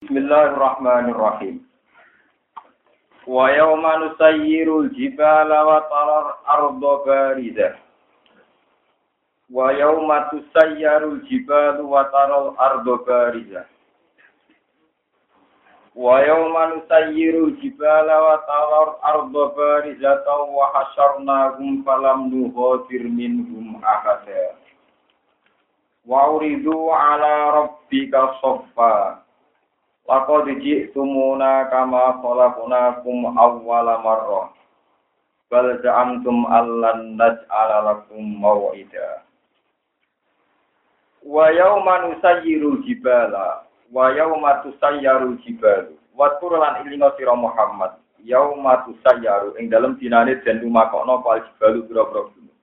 Bismillahirrahmanirrahim. Wa yawma nusayyirul jibala wa tarar arda baridah. Wa yawma tusayyarul jibalu wa taral arda baridah. Wa yawma nusayyirul jibala wa tarar arda barizah wa hasyarnahum falam nughadir minhum ahada. Wa uridu ala rabbika saffa. Laqad ji'tumuna kama khalaqnakum awwala marrah. Bal za'amtum allan naj'ala lakum maw'ida. Wa yawma nusayyirul jibala wa yawma tusayyarul jibalu. Wa lan ilinga sira Muhammad. Yauma tusayyaru ing dalem dinane den lumakokno pal jibalu pira-pira gunung.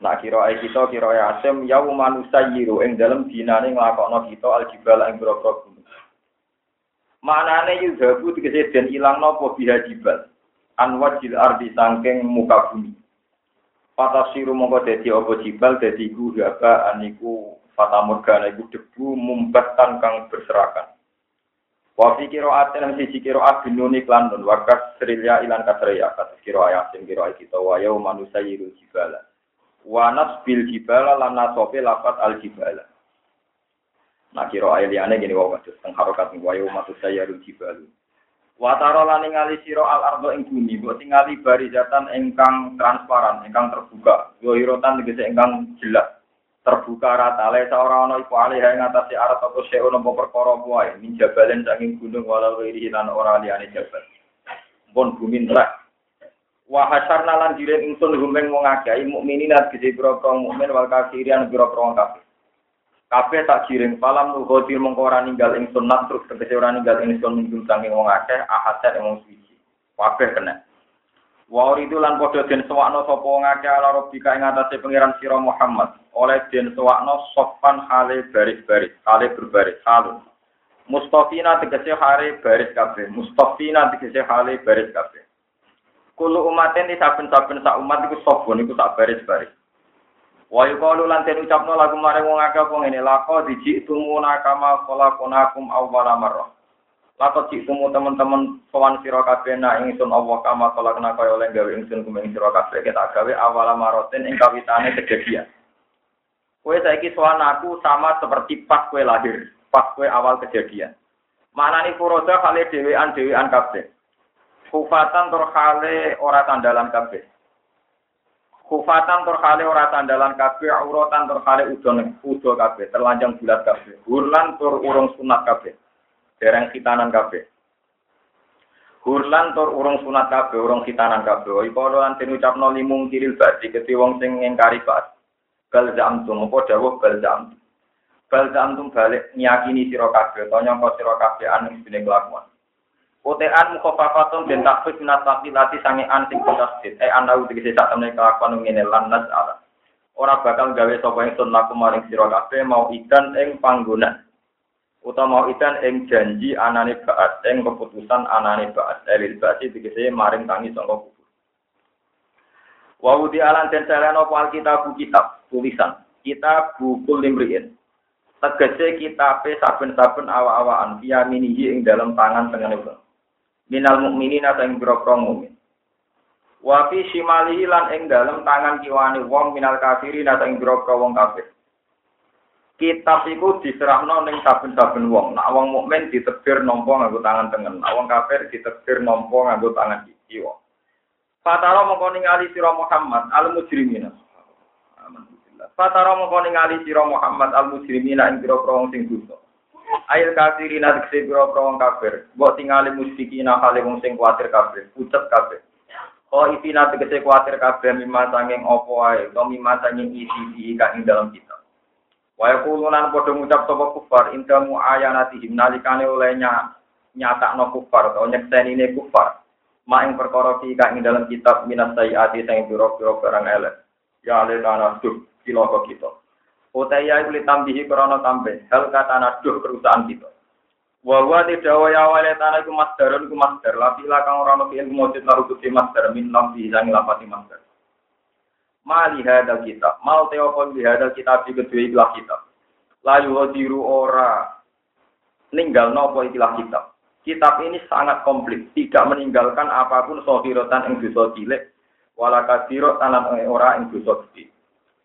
Nak kira ai kita kira ya asem yauma nusayyiru ing dalem dinane nglakokno kita al jibala ing pira-pira. Manane yudhabu tegese den ilang napa biha jibal. An wajil ardi sangking muka bumi. Patasiru mongko dadi apa jibal dadi iku haba aniku fatamurgana iku debu mumbatan kang berserakan. Wa fi qira'atin siji qira'at binuni klan nun wakas srilya ilan kasriya kados qira'at yasin qira'at kita wa yauma nusayyiru jibala. Wa nasbil jibala lan nasofe lafat al jibala. Nah kira ayat gini wau kados teng harokat wayu matu saya ruji balu. Wataro lan ningali sira al ardo ing bumi, mbok tingali barizatan ingkang transparan, ingkang terbuka. Yo irotan tegese ingkang jelas. Terbuka rata le ora ana iku alih ing atase arat apa seo napa perkara wae, min saking gunung walau iri lan ora liyane jabal. Pun bumi nerak. Wa hasyarna lan diren ingsun rumeng wong akeh mukminin lan gede pira-pira mukmin wal kafirin pira-pira kafir. Kabeh tak giring palam nuhoti mongko ora ninggal ing sunat terus tegese ora ninggal ing sun minggu sange wong akeh ahadat wong suci. Kabeh kena. Wa itu lan padha den sewakno sapa wong akeh ala rabbika ing atase pangeran sira Muhammad. Oleh den sewakno sopan hale baris-baris, hale berbaris, halun. Mustafina tegese hale baris kabeh. Mustafina tegese hale baris kabeh. Kulo umaten di saben-saben sak umat iku sapa niku sak baris-baris. Wa yuqalu lan den ucapno lagu mare wong akeh apa ngene lako diji tumuna kama khalaqnakum awwala marrah. Lako tumu teman-teman sowan sira kabeh nak ingsun Allah kama khalaqna kaya oleh gawe ingsun kumeng sira kabeh kita gawe awala maroten ing kawitane kejadian. Kowe saiki sowan aku sama seperti pas kowe lahir, pas kowe awal kejadian. Manani furoda kali dhewean dhewean kabeh. Kufatan tur kale ora tandalan kabeh. Kufatan terkali ora tandalan kabeh, auratan terkali udon udo kabeh, terlanjang bulat kabeh. Hurlan tur urung sunat kabeh. Dereng khitanan kabeh. Hurlan tur urung sunat kabeh, urung khitanan kabeh. Iku lan den ucapno limung kiril badi keti wong sing ngingkari bas. Bal zamtum apa dawuh bal zamtum. Bal zamtum balik nyakini sira kabeh, to nyangka sira kabeh anu dene kelakuan. Kotean mukhafafatun den takfif minat lati sange an sing tasdid. Eh ana tegese sak temne kelakuan ngene lan nas ala. Ora bakal gawe sapa ingsun laku maring sira mau ikan ing panggonan. Utawa mau ikan ing janji anane baat ing keputusan anane baat. Elil basi tegese maring tangi sangka kubur. Wa wudi alan den saleno apa alkitab kitab tulisan. Kitab buku limriin. Tegese kitabe saben-saben awa-awaan via minihi ing dalam tangan tengene minal mukminin atau ing boro mukmin. Wa fi shimalihi lan ing tangan kiwane wong minal kafirin atau ing boro wong kafir. Kitab iku diserahno ning saben-saben wong. Nak wong mukmin ditebir nampa nganggo tangan tengen, nak wong kafir ditebir nampa nganggo tangan kiwa. Fatara mongko ningali sira Muhammad al mujrimina. Fatara mongko ningali sira Muhammad al mujrimina ing sing dosa. Ail kafirin atekse biro wong kafir. Mbok tingali musyrikina kale wong sing kuatir kafir, pucet kafir. Oh ipina tegese kuatir kabeh mimma sanging apa wae, to mimma sanging isi di kang ing dalam kita. Wa yaqulunan padha ngucap sapa kufar indamu ayanatihim nalikane oleh nyatakno kufar utawa nyektenine kufar. Ma ing perkara ki kang ing dalam kitab minas sayiati sing biro-biro barang elek. Ya le tanah duh kiloko kita. Utaya iku tambihi krana tambe. Hal kata naduh perusahaan kita. Wa wa tidawa ya wale tanah iku masdarun iku masdar. Lafi kang ora ono fi'il mujud lalu kusi masdar min lambi sangi lapati masdar. Mali hadal kitab. Mal teopon di hadal kitab di kedua ikhlas kitab. Layu hadiru ora ninggal nopo ikilah kitab. Kitab ini sangat komplit, tidak meninggalkan apa pun sohirotan yang dosa cilik, wala kasiro tanam ora yang dosa gede.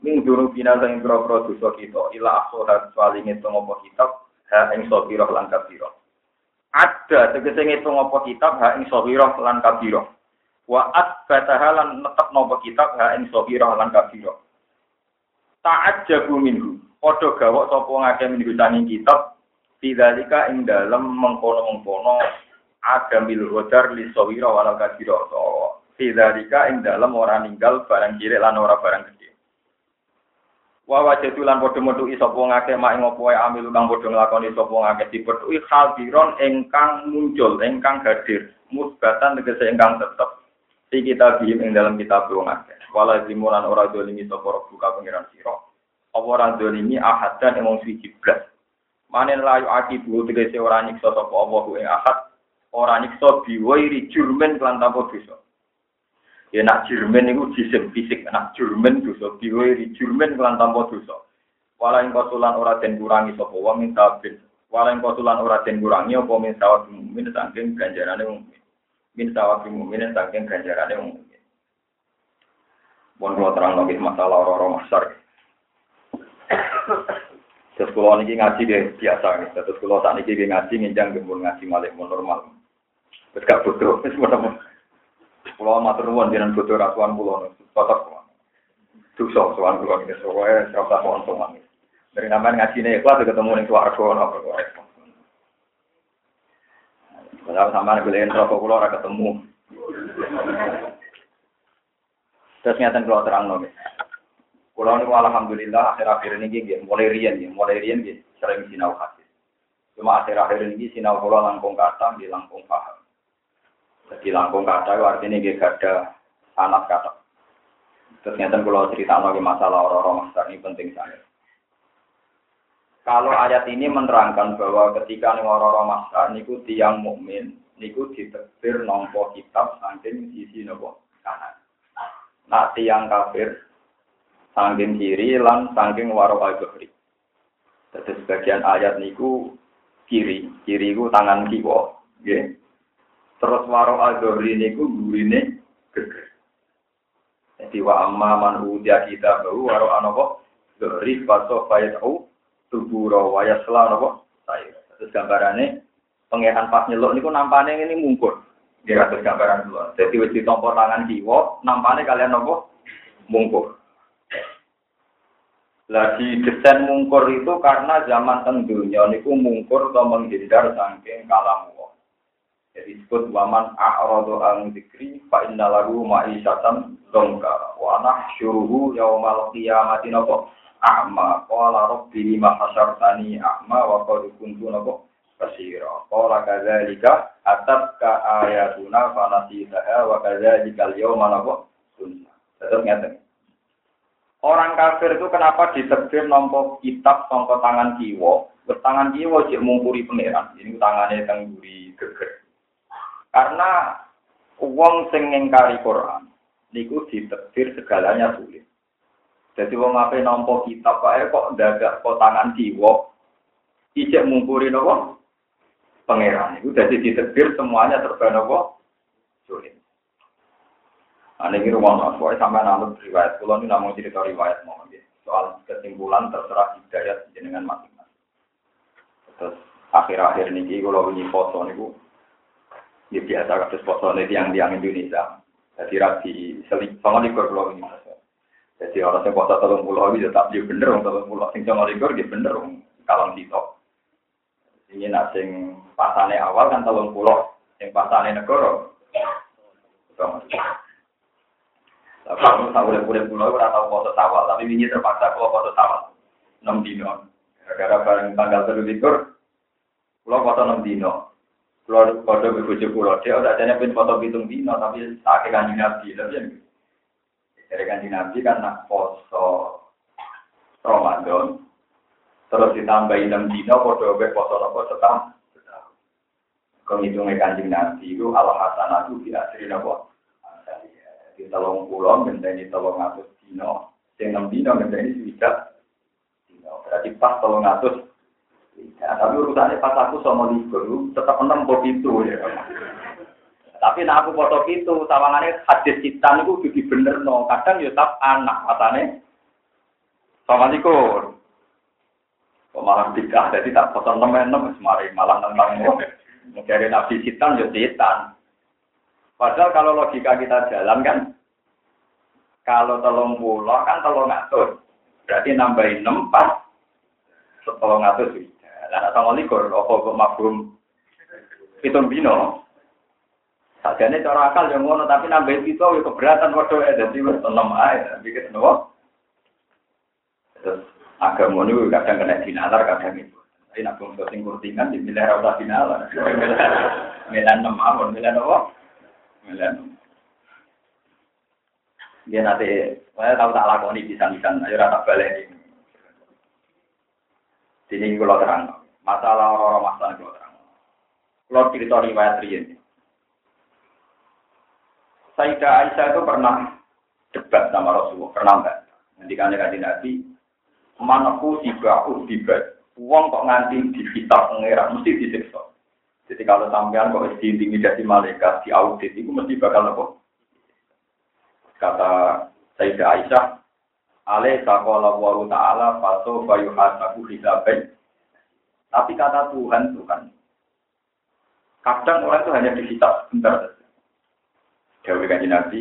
Ming dulu bina yang pro-pro dosa kita, ila aksohat soal ingin ngopo kitab, ha ing sohiroh lan kabiro. Ada tegese ngitung ngopo kitab, ha ing sohiroh lan kabiro. Wa asbataha lan netep nopo kitab, ha ing sohiroh lan kabiro. Ta'at jabu minhu. Podo gawok sopo ngake minggu sanging kitab, Tidalika ing dalam mengkono-mengkono agamil hodar li sawira walau kadiro so. Tidalika ing dalam orang ninggal barang kiri lan ora barang gede. Wa wajadu lan padha metuki sapa ngake mak ing apa amil kang padha nglakoni sapa ngake dipethuki hadiron ingkang muncul ingkang hadir musbatan tegese ingkang tetep di kita bihim ing dalam kitab wong akeh. Wala dimulan ora dolimi sapa buka pengiran sira. Apa ora dolimi ahadan emong suci blas. Manen layu aki bu tegese ora nyiksa sapa Allah ing ahad, ora nyiksa biwairi jurmen kelan tanpa dosa. Ya nak jurmen iku jisim fisik, nak jurmen dosa biwairi jurmen kelan tanpa dosa. Wala ing kosulan ora den kurangi sapa wong ing tabin. Wala kosulan ora den kurangi apa min sawab mukmin saking ganjarane mukmin. Min sawab mukmin saking ganjarane mukmin. Bon terang lagi masalah orang-orang masar. Terus kalau ini ngaji deh biasa. Terus kalau saat ini ngaji nginjang gembul ngaji malik mau normal. Terus gak butuh. Mau Pulau matur nuwun jenengan butuh rasuan pulau Totok pulau. Dosa soal pulau ini soalnya serasa mohon soal Dari namanya ngaji nih kelas ketemu nih suaraku nopo. Kalau sama beliin rokok pulau ora ketemu. Terus nyata kalau terang nih. Kulo niku alhamdulillah akhir-akhir ini nggih mulai riyen nggih, mulai riyen nggih sering sinau hadis. Cuma akhir-akhir ini sinau kulo langkung kata di langkung paham. Jadi langkung kata artinya nggih ada anak kata. Terus nyata kulo cerita lagi masalah orang-orang master ini penting saya. Kalau ayat ini menerangkan bahwa ketika orang-orang master niku tiang mukmin niku diterbir nompo kitab saking sisi nopo kanan. Nah tiang kafir Sangking kiri lan sangking waro al-zuhri. Jadi sebagian ayat niku kiri, kiri ku tangan kiwa. Okay. Terus waro al-zuhri niku gurine geger. Jadi wa amma man udia kita baru waro anopo zuhri faso fayatau tuburo wayasla anopo saya. Terus gambarannya pengehan pas nyeluk niku nampane ini mungkur. Dia kata gambaran dulu. Jadi wis ditompo tangan kiwa, nampane kalian nopo mungkur. Lagi desain mungkur itu karena zaman tentunya niku mungkur atau menghindar saking kalam Jadi disebut waman a'radu ang dikri fa inna lahu ma'isyatan dongka wa nahsyuruhu yaumal qiyamati napa? A'ma. Qala rabbi lima hasyartani a'ma wa qad kuntu napa? Basira. Qala kadzalika atabka ayatuna fa nasitaha wa kadzalika al-yawma napa? Sunna tetep ngeten. Orang kafir itu kenapa ditebir nompo kitab songko tangan kiwo? Bertangan kiwo cek mungkuri pangeran. Ini tangannya tengguri geger. Karena uang sing ngingkari Quran, niku ditebir segalanya sulit. Jadi wong apa nompo kitab pak kok dadak kok tangan kiwo, ijek mungkuri nopo pangeran. Itu jadi ditebir semuanya serba nopo sulit. Ane nah, ini mas, pokoknya sampai namun riwayat. Kalau ini namun cerita riwayat mau soal kesimpulan terserah hidayat dengan masing-masing. Terus akhir-akhir ini kalau ini foto ini bu, ya biasa kasus foto ini yang tiang Indonesia. Jadi rapi selik, sama di kalau ini Jadi orang yang foto tolong pulau itu tetap dia bener, orang tolong pulau sing sama likur dia bener, kalau top. Ini nasing pasane awal kan tolong pulau, yang pasane negara. Tapi aku tahu udah kulit pulau, udah tahu foto sawal, tapi ini terpaksa kalau foto sawal. Enam dino. Gara-gara bareng tanggal terlikur, pulau foto enam dino. Pulau foto berbujuk pulau, dia udah ada pin foto hitung dino, tapi tak kanji nabi, tapi yang dari kanji nabi kan nak foto Ramadan, terus ditambahin enam dino, foto foto apa setahun. Kehitungnya kanjeng nabi itu Allah hasanatu di asri nabo di telung pulau ngenteni telung atus dino. Enam dino ngenteni swidak dino. Berarti pas telung atus Ya, tapi urusannya pas aku sama likur, tetap enam kopi itu ya. Tapi nah aku foto itu, sawangannya hadis citan itu jadi bener no. Kadang ya tetap anak katanya sama likur. Kok malah tidak, jadi tak foto enam enam, semari malah tentang Dari nabi citan ya citan. Padahal kalau logika kita jalan kan, kalau telung pulau kan telung ngatur. Berarti nambahin enam pas ngatur. Lah sama likur, apa kok mabum hitung bino. Sajane cara akal yang ngono tapi nambahin itu ya keberatan waduh ya jadi wis enam ae bikin nopo. Terus agama ini kadang kena dinalar kadang itu. Tapi nak bungsu sing kurtingan di milih ora dinalar. Milih enam awon milih nopo? Enam. Dia nanti, saya tahu tak lakoni bisa-bisa, ayo rata balik ini. Sini kalau terang, masalah orang-orang masalah kalau terang. Kalau cerita riwayat ini. Sayyidah Aisyah itu pernah debat sama Rasulullah, pernah enggak? Nanti kan kanji Nabi, manaku tiba tiba, uang kok nganti di kitab pengerak, mesti disiksa. Jadi kalau sampean kok diintimidasi malaikat, di audit, itu mesti bakal apa? Kata Sayyidah Aisyah, alaih sakola wa ta'ala faso bayu hasabu hisabai. Tapi kata Tuhan itu kan, kadang orang itu hanya dihisap sebentar saja. Dewi kanji Nabi,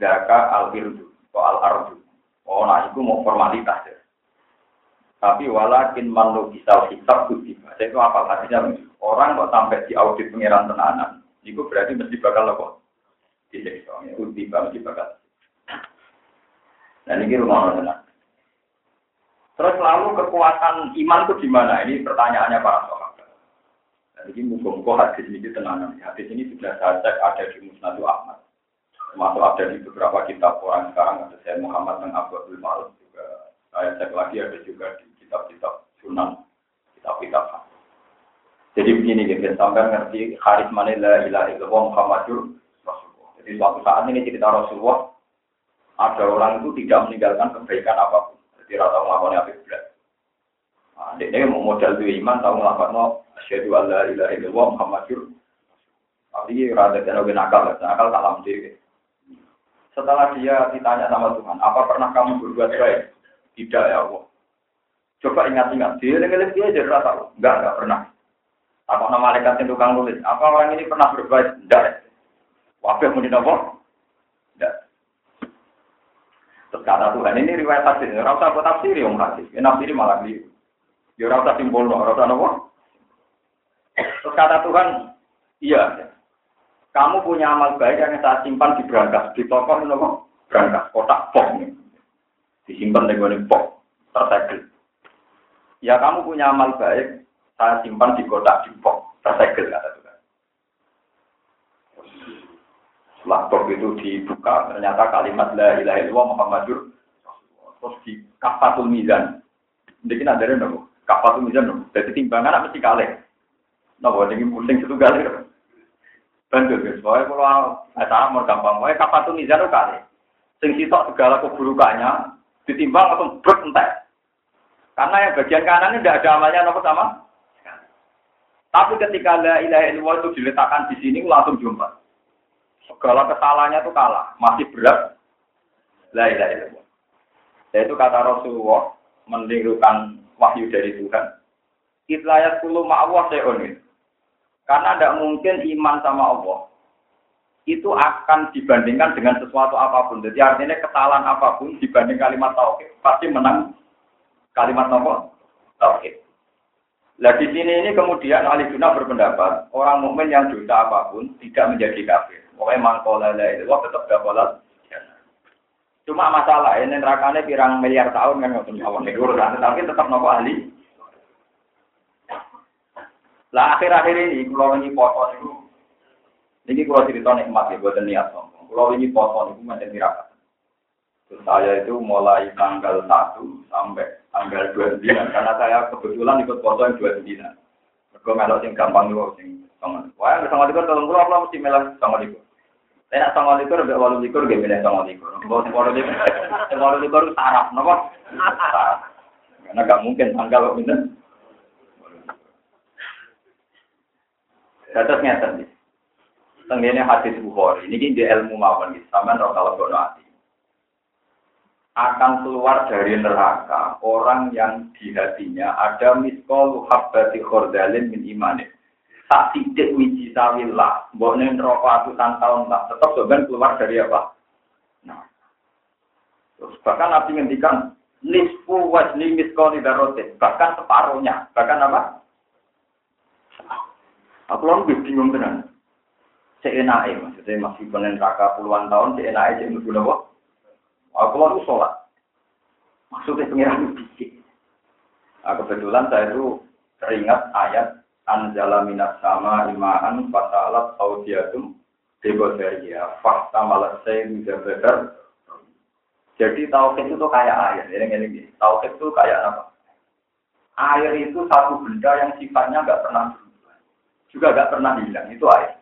Zaka al-irdu, al-ardu. Oh, nah itu mau formalitas ya. Tapi walakin manu bisa hisab kutiba. Itu apa artinya? Orang kok sampai di audit pengiran tenanan, itu berarti mesti bakal apa? Disiksa. Kutiba mesti bakal. Dan ini rumah tenan. Terus lalu kekuatan iman itu di mana? Ini pertanyaannya para sahabat. Ini muka-muka hadis ini tenanan. Hadis ini sudah saya cek ada di Musnadu Ahmad termasuk ada di beberapa kitab orang sekarang ada saya Muhammad dan Abu Abdul Malik juga saya cek lagi ada juga di kitab-kitab Sunan kitab-kitab jadi begini gitu sampai ngerti haris mana la ilaha illallah Muhammadur Rasulullah jadi suatu saat ini cerita Rasulullah ada orang itu tidak meninggalkan kebaikan apa pun jadi rata melakukan apa berat nah, ini modal itu iman tahu melakukan asyhadu alla ilaha illallah Muhammadur tapi rada dan nakal, nakal tak lama setelah dia ditanya sama Tuhan, apa pernah kamu berbuat baik? Tidak ya Allah. Coba ingat-ingat, dia dengan dia jadi rasa, enggak, enggak pernah. Apa nama malaikat yang tukang nulis? Apa orang ini pernah berbuat? Tidak. Wabah mau dinopo? Tidak. Terus kata Tuhan, ini riwayat hadis. Rasa buat tafsir yang hadis. Ini tafsir malah di. Ya rasa simbol, rasa nopo. Terus kata Tuhan, iya. Kamu punya amal baik yang saya simpan di berangkas, di toko nopo berangkas, kotak pok nih. Disimpan di pok, tersegel. Ya kamu punya amal baik, saya simpan di kotak di pok, tersegel kata Pok itu dibuka, ternyata kalimat la ilaha illallah Muhammadur terus di kafatul mizan. Jadi ada nopo, kafatul mizan nopo. Jadi timbangan mesti kalih. Nopo, jadi pusing satu kali. Banjur guys, pokoknya kalau ada mau gampang, kapan tuh mizan kali. Sing sitok segala keburukannya ditimbang atau brut entek. Karena yang bagian kanan ini tidak ada amalnya nopo sama. Tapi ketika la ilaha illallah itu diletakkan di sini langsung jumpa. Segala kesalahannya itu kalah, masih berat. La ilaha illallah. Itu kata Rasulullah menirukan wahyu dari Tuhan. Itlayat kulu ma'awah se'onin. Karena tidak mungkin iman sama Allah itu akan dibandingkan dengan sesuatu apa pun. Jadi artinya kesalahan apa pun dibanding kalimat tauhid pasti menang kalimat apa? Tauhid. Nah di sini ini kemudian ahli sunnah berpendapat orang mukmin yang dosa apa pun tidak menjadi kafir. Pokoknya mangkola itu tetap dapat Cuma masalah ini nerakanya pirang miliar tahun kan nggak tahu tapi tetap nopo ahli lah akhir-akhir ini kalau ini foto itu, ini kalau cerita nikmat ya buat niat sombong. Kalau ini foto itu macam tirakat. Saya itu mulai tanggal 1 sampai tanggal 29 karena saya kebetulan ikut foto yang 29. Mereka melok sing gampang juga sing sama. Wah, sama likur tolong kalau mesti melok sama likur. Saya nak sama likur mbek walu likur gak milih sama likur. Walu likur, walu likur saraf, napa? Karena gak mungkin tanggal kok Dados ngeten iki. Tenggene hadis Bukhari, ini di ilmu mawon iki, sampean kalau kono ati. Akan keluar dari neraka orang yang di hatinya ada miskol habbati khordalin min imanin. Tak sidik wiji sawillah, mbokne neraka atusan tahun lah, tetap sebenarnya keluar dari apa? Nah. Terus bahkan Nabi ngendikan nisfu wajni miskol darotin, bahkan separuhnya, bahkan apa? Aku lebih bingung tenan. Seenake maksudnya masih penen raka puluhan tahun seenake cek mlebu napa? Aku lalu sholat. Maksudnya pengiran itu nah, kebetulan saya itu teringat ayat anjala minas sama imaan fasalat audiatum debodaria fakta malas saya bisa benar. Jadi tauhid itu kayak air. Ini ini tauhid itu kayak apa? Air itu satu benda yang sifatnya nggak pernah berubah. Juga nggak pernah hilang. Itu air.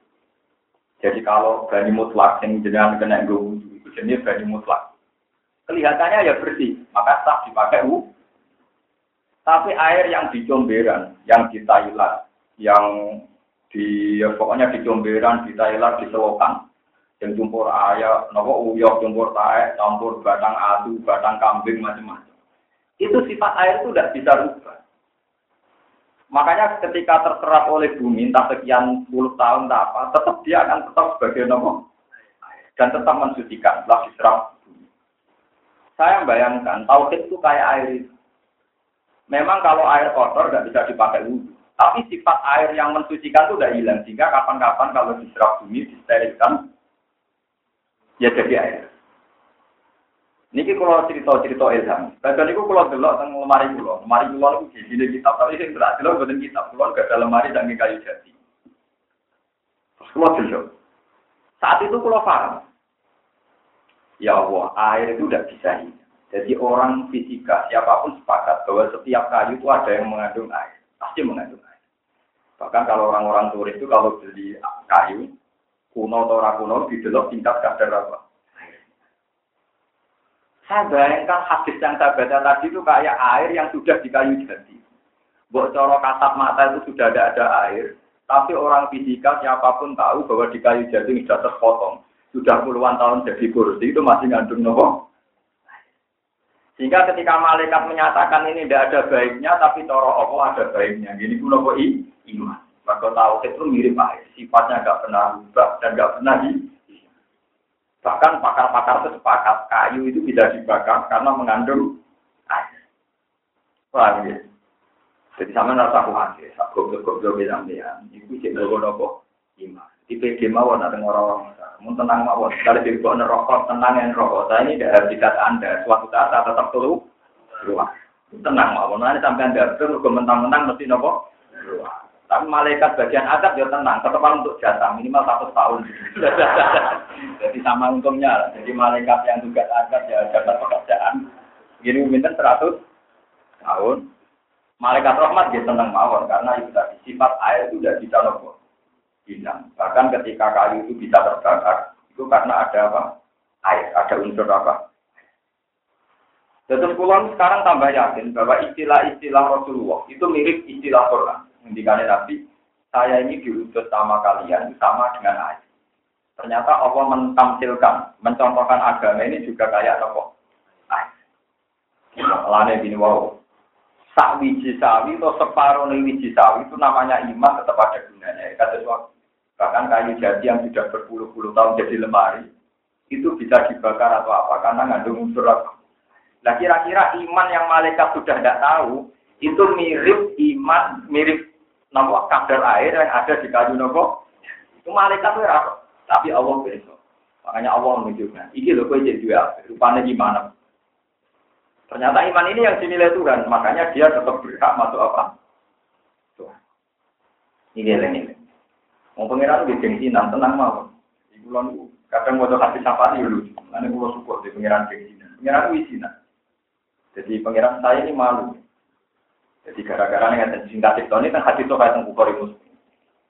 Jadi kalau bani mutlak yang jenengan kena gue itu jenis bani mutlak. Kelihatannya ya bersih, maka sah dipakai wudhu. Tapi air yang di comberan, yang di Thailand, yang di ya pokoknya di comberan, di Thailand, di selokan, yang campur ayam, nopo uyok, campur tae, campur batang adu, batang kambing, macam-macam. Itu sifat air itu tidak bisa rubah. Makanya ketika terserap oleh bumi entah sekian puluh tahun tak apa, tetap dia akan tetap sebagai nomor dan tetap mensucikan setelah diserap. Saya bayangkan tauhid itu kayak air. Memang kalau air kotor nggak bisa dipakai wudhu, tapi sifat air yang mensucikan itu udah hilang sehingga kapan-kapan kalau diserap bumi disterilkan ya jadi air. Niki kalau cerita-cerita ilham. Kadang niku kalau delok teng lemari kula. Lemari kula niku sini kitab, tapi sing berat delok boten kitab. Kula gak ada lemari dan kayu jati. Terus kula delok. Saat itu kula paham. Ya Allah, air itu udah bisa hidup. Jadi orang fisika, siapa pun sepakat bahwa setiap kayu itu ada yang mengandung air. Pasti mengandung air. Bahkan kalau orang-orang turis itu kalau beli kayu, kuno atau rakuno, didelok tingkat kadar apa? Saya bayangkan hadis yang saya baca tadi itu kayak air yang sudah di kayu jati. Buat kasat mata itu sudah ada ada air. Tapi orang fisika siapa pun tahu bahwa di kayu jati sudah terpotong. Sudah puluhan tahun jadi kursi itu masih ngandung nopo. Sehingga ketika malaikat menyatakan ini tidak ada baiknya, tapi coro Allah ada baiknya. Gini pun nopo iman. Maka tahu itu mirip air. Sifatnya nggak pernah berubah dan nggak pernah di Bahkan pakar-pakar itu sepakat kayu itu bisa dibakar karena mengandung air. Paham ya? Jadi sama rasa khawatir, sak goblok-goblok di sampean, itu cek nopo iman. PD mawon ada orang-orang, mau tenang mawon. Kalau di bawah nerokok, tenang yang rokok. Saya ini dari dikat anda, suatu saat tetap keluar. Keluar. Tenang mawon. Nanti sampai anda terus mentang-mentang mesti nopo. Keluar. Tapi malaikat bagian adab ya tenang, tetap untuk jatah minimal satu tahun. Jadi sama untungnya. Jadi malaikat yang tugas adab ya jatah pekerjaan. Gini minta seratus tahun. Malaikat rahmat dia tenang mawon karena itu tadi sifat air itu sudah bisa nopo hilang. Bahkan ketika kayu itu bisa terbakar itu karena ada apa? Air, ada unsur apa? Terus pulang sekarang tambah yakin bahwa istilah-istilah Rasulullah itu mirip istilah Quran. Ngendikane Nabi, saya ini diutus sama kalian sama dengan air. Ternyata Allah mentamsilkan, mencontohkan agama ini juga kayak apa? Air. Lane bini wow. Sak wiji sawi atau separuh wiji sawi itu namanya iman tetap ada gunanya. Kata bahkan kayu jati yang sudah berpuluh-puluh tahun jadi lemari itu bisa dibakar atau apa? Karena ngandung unsur apa. Nah kira-kira iman yang malaikat sudah tidak tahu itu mirip iman mirip nopo kadar air yang ada di kayu nopo itu malaikat itu apa tapi Allah besok. Makanya Allah menunjukkan ini loh kue jadi dua rupanya gimana ternyata iman ini yang dinilai Tuhan makanya dia tetap berhak masuk apa? Tuhan. Ini ini. Mau pengiran di gengsinan tenang mau. Di bulan kadang mau kasih sapa lucu nanti pulau support di pengiran gengsinan pengiran wisinan jadi pengiran saya ini malu. Jadi gara-gara dengan singkat itu ini kan hadis itu kayak Bukhari Muslim.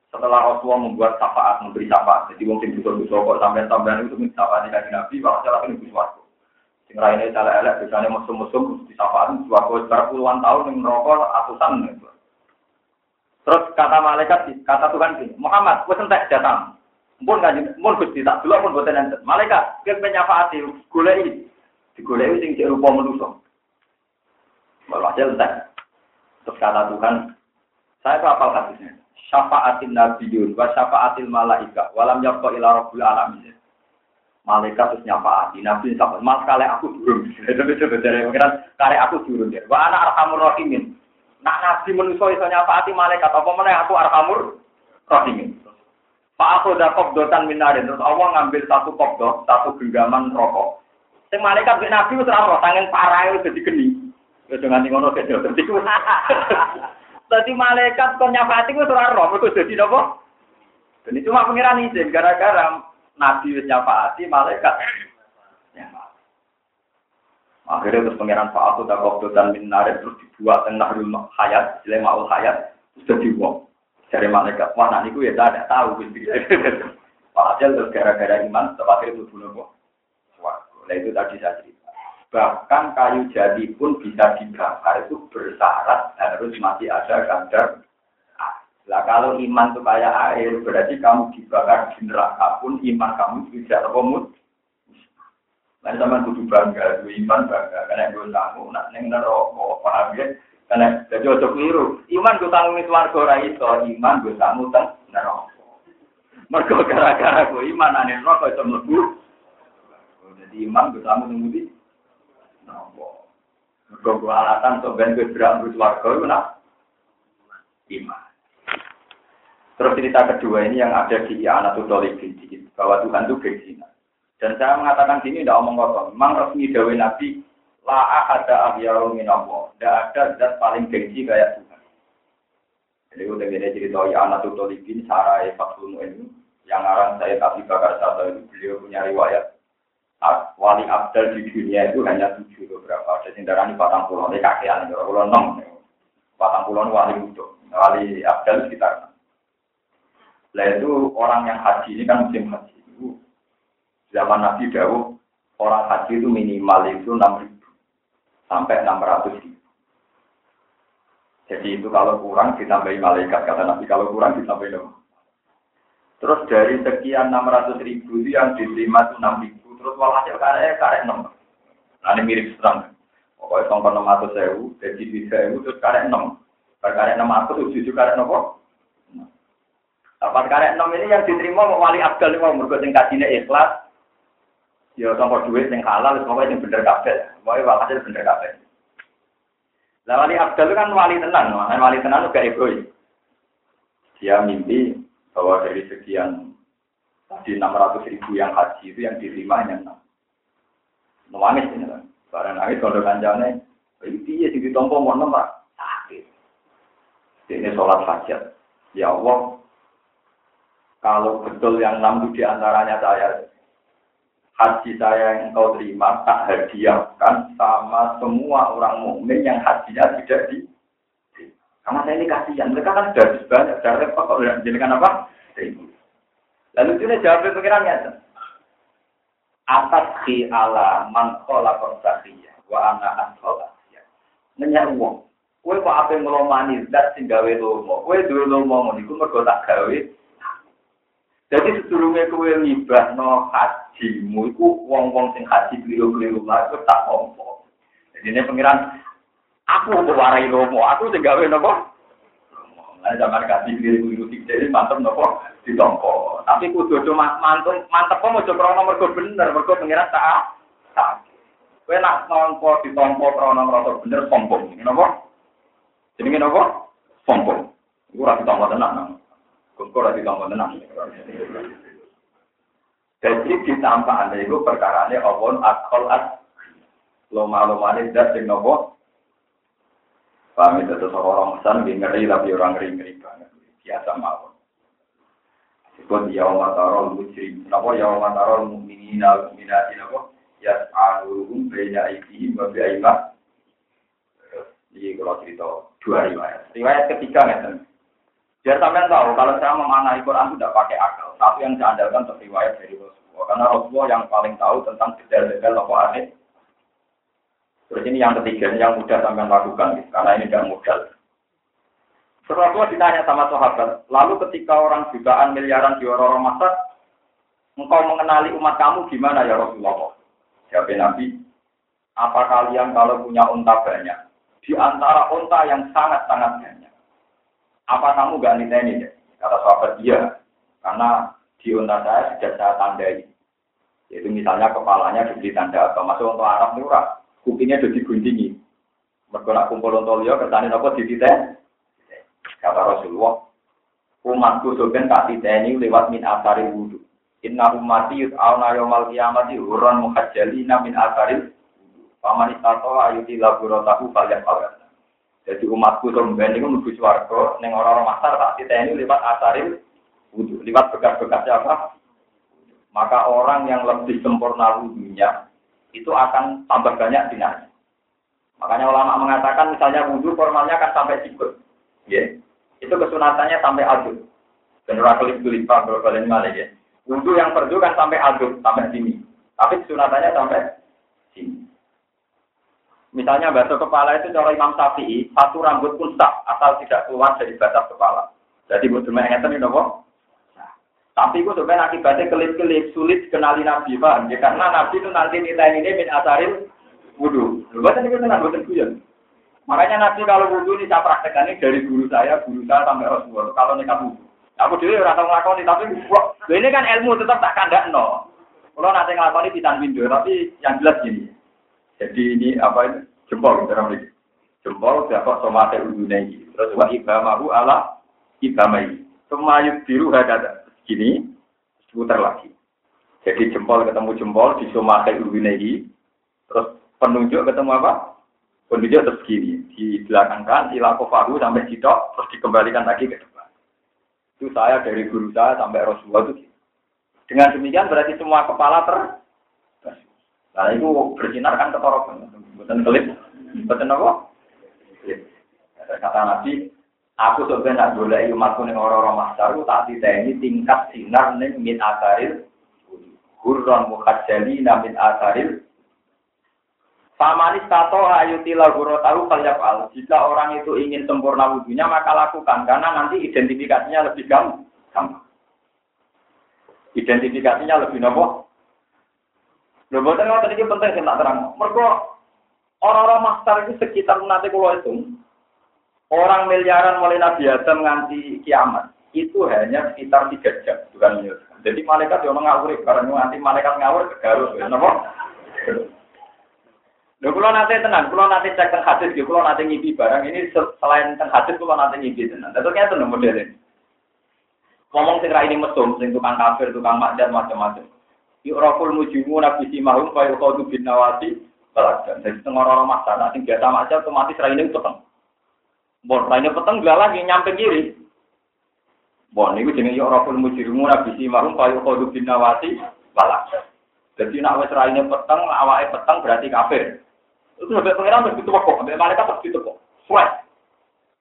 Setelah Rasulullah membuat syafaat, memberi syafaat, jadi mungkin butuh-butuh kok sampai-sampai itu minta syafaat di Nabi, bahwa salah ini suatu. Sing ini salah elek, musuh-musuh di syafaat suatu sekitar puluhan tahun yang merokok atusan. Gitu. Terus kata malaikat, kata Tuhan gini, Muhammad, gue sentek datang. Mpun kan, mpun gusti tak dulu pun buatan enten. Malaikat, dia penyafaati, ini, digolei sing cek rupa manusia. Walhasil entek. Terus kata Tuhan, saya itu apal hadisnya. Syafa'atin nabiyun wa syafa'atil malaika walam yabqa ila rabbil alamin. Malaikat terus nyafaati, nabi sampai mas kali aku turun. Itu itu dari pengiran kali aku turun dia. Wa ana arhamur rahimin. Nak nabi manusia iso nyafaati malaikat apa mana aku arhamur rahimin. Pak aku udah dotan minarin terus Allah ngambil satu kopdo, satu genggaman rokok. Sing malaikat mek nabi wis ora tangen parah wis dadi geni. Wis nganti ngono kek dadi Dadi malaikat kon nyafati wis ora roh, mergo dadi napa? Dan cuma pengiran izin gara-gara nabi wis nyafaati malaikat. Ya. Akhirnya terus pangeran Pak aku tak waktu dan minaret terus dibuat tengah rumah hayat, maul hayat, sudah dibuang. Dari malaikat, wah nanti gue ya tidak tahu. Padahal terus gara-gara iman, terakhir itu Wah, nah itu tadi saya cerita. Bahkan kayu jadi pun bisa dibakar itu bersyarat harus masih ada kadar Lah kalau iman itu kayak air, berarti kamu dibakar di neraka pun iman kamu tidak terkomut. Lain sama kudu bangga, iman bangga, karena gue tamu, nak neng neraka, paham ya? Karena jadi ojo keliru. Iman gue tanggung itu warga ora iso, iman gue tanggung teng neraka. Mergo gara-gara gue iman ane neraka iso mlebu. Jadi iman gue tanggung tunggu di neraka. Mergo gue alasan to ben gue mlebu warga iku nak iman. Terus cerita kedua ini yang ada di Anatul Dolibin bahwa Tuhan itu berzina. Dan saya mengatakan sini tidak omong kosong. Memang resmi dawe Nabi La ada ahyaru minallah. Tidak ada zat paling gengsi kayak Tuhan. Jadi udah gini cerita ya anak tutolibin sarai fatul ini yang arang saya tapi bakar satu beliau punya riwayat wali abdal di dunia itu hanya tujuh beberapa ada yang darah patang pulau ini kakean ini pulau enam patang pulau wali butuh wali abdal sekitar lah itu orang yang haji ini kan musim haji itu zaman nabi dahulu orang haji itu minimal itu enam sampai 600 ribu. Jadi itu kalau kurang ditambahi malaikat kata Nabi kalau kurang ditambahi lemah. Terus dari sekian 600 ribu itu yang diterima itu 6 ribu. Terus walhasil karya karya 6. Nah ini mirip serang. Pokoknya sampai 600 sewu, jadi bisa sewu terus karya 6. Karya 600 itu karya nopo. Dapat karya 6 ini yang diterima wali abdal ini mau berbuat yang ikhlas, Ya tanpa duit yang halal, semoga yang bener kabel. Pokoknya walhasil bener kabel. Lah wali Abdul kan wali tenang, makanya wali tenang juga egois. Dia mimpi bahwa dari sekian tadi 600 ribu yang haji itu yang diterima hanya 6. Nangis ini kan. Barang nangis kalau kanjane, itu dia jadi tompo mau nomor sakit. Ini sholat hajat. Ya Allah, kalau betul yang enam itu di antaranya saya, haji saya yang engkau terima tak hadiahkan sama semua orang mukmin yang hajinya tidak di karena saya ini kasihan mereka kan sudah banyak sudah repot kok udah menjadikan apa? Lalu itu jawab pikirannya atas ki ala man kola konsakia wa ana asola nanya uang. Kue kok apa ngelomani? Dat sing gawe lomo. Kue dua lomo ngono iku mergo tak gawe jadi sedurunge kowe no hajimu iku wong-wong sing haji keliru-keliru iku tak ompo. Jadi ini pengiran aku untuk warai lomo, aku sing gawe nopo? Nah, zaman haji keliru-keliru jadi mantep nopo ditompo. Tapi kudu cuma mantep mantep kok mau krono mergo bener, mergo pengiran tak tak. Kowe nak nompo ditompo krono merasa bener sombong. Napa? Jenenge napa? Sombong. Iku ora ditompo tenan. Kumpul lagi kamu tenang. Jadi ditambah anda itu perkara ini awon akol at loma loma ini dat sing nopo. Paham itu seorang pesan ngeri tapi orang ngeri ngeri banget biasa mawon. Sebut ya matarol mujrim. Nopo ya matarol muminina muminati nopo. Ya alurum beda iki babi aimah. Ini kalau cerita dua riwayat. Riwayat ketiga nih Biar sampean tahu, kalau saya memanai Quran tidak pakai akal. Tapi yang saya andalkan untuk riwayat dari Rasulullah. Karena Rasulullah yang paling tahu tentang detail-detail apa aneh. Terus ini yang ketiga, yang mudah sampean lakukan. Karena ini tidak modal. Rasulullah ditanya sama sahabat, lalu ketika orang jutaan miliaran di orang masak, engkau mengenali umat kamu gimana ya Rasulullah? Jawab Nabi, apa kalian kalau punya unta banyak, di antara unta yang sangat-sangat banyak, apa kamu gak niteni ya? Kata sahabat dia, karena di unta saya sudah saya tandai. Itu misalnya kepalanya diberi tanda apa, masuk untuk Arab murah, kupingnya sudah diguntingi. Mereka kumpul untuk liya, kesannya apa di titik? Kata Rasulullah, umatku sebenarnya tak titeni lewat min asari wudhu. Inna ummati yud'auna yawmal qiyamati hurran muhajjalina min asari Paman istato ayuti laburotahu kalian kalian. Jadi umatku sebenarnya itu menuju suarga, neng orang-orang masar tak titeni lewat asari wudhu, lewat bekas-bekasnya apa? Maka orang yang lebih sempurna wudhunya itu akan tambah banyak dinanya. Makanya ulama mengatakan misalnya wudhu formalnya akan sampai sikut. Yeah itu kesunatannya sampai aduk. Dan orang kelip pak kalau malah ya. Wudhu yang perdu kan sampai aduk, sampai sini. Tapi kesunatannya sampai sini. Misalnya basuh kepala itu cara Imam Syafi'i, satu rambut pun sah, asal tidak keluar dari batas kepala. Jadi buat cuma yang ini nopo. Nah, tapi itu sebenarnya akibatnya kelip-kelip sulit kenali Nabi, pak. Ya, karena Nabi itu nanti nilai ini min asaril wudhu. Bukan itu tenang, bukan kuyon. Makanya nanti kalau wudhu ini saya ini dari guru saya, guru saya sampai Rasulullah. Kalau nikah wudhu. Aku dulu rasa ngelakoni, tapi kok ini kan ilmu tetap tak kandak no. Kalau nanti ngelakoni di window, tapi yang jelas gini. Jadi ini apa ini? Jempol, dalam ini. Jempol, dapat somate udune ini. Terus wa ibamahu ala ibamai. Semayuk biru hadada. Gini, seputar lagi. Jadi jempol ketemu jempol di somate udune ini. Terus penunjuk ketemu apa? Kondisi terus kiri, di belakang kan, ilako sampai sitok, terus dikembalikan lagi ke depan. Itu saya dari guru saya sampai Rasulullah itu. Dengan demikian berarti semua kepala ter. Nah itu bersinar kan ketorokan, bukan kelip, bukan apa? Ya. Kata Nabi, aku sebenarnya boleh umatku ning orang-orang masyarakat tak ini tingkat sinar ning min asaril hurran mukhajjalina min asaril Pamanis tato ayuti lagu tahu al. Jika orang itu ingin sempurna wudhunya maka lakukan karena nanti identifikasinya lebih gampang. Identifikasinya lebih nopo. Lho boten ngoten iki penting sing tak terang. Mergo orang-orang master itu sekitar nanti kalau itu orang miliaran mulai Nabi Adam nganti kiamat itu hanya sekitar tiga jam bukan miliar. Jadi malaikat yang ngawur karena nanti malaikat ngawur ke Garut, nopo. Lho kula nate tenan, kula nate cek teng hadis nggih, kula nate ngipi barang ini selain teng hadis kula nate ngipi tenan. Terus ngeten lho modele. Ngomong sing ra ini mesum, sing tukang kafir, tukang maksiat macam-macam. Yu'raful mujimu nabi simahum fa yuqadu bin nawati. Jadi teng orang-orang maksiat, sing biasa maksiat otomatis ra ini peteng. Bon, ra ini peteng gak lagi nyampe kiri. Bon, niku jenenge yu'raful mujimu nabi simahum fa yuqadu bin nawati baladan. Jadi nak wis raine peteng, awake peteng berarti kafir. Itu sampai pengiran harus ditepok, sampai malaikat harus ditepok. Suwes.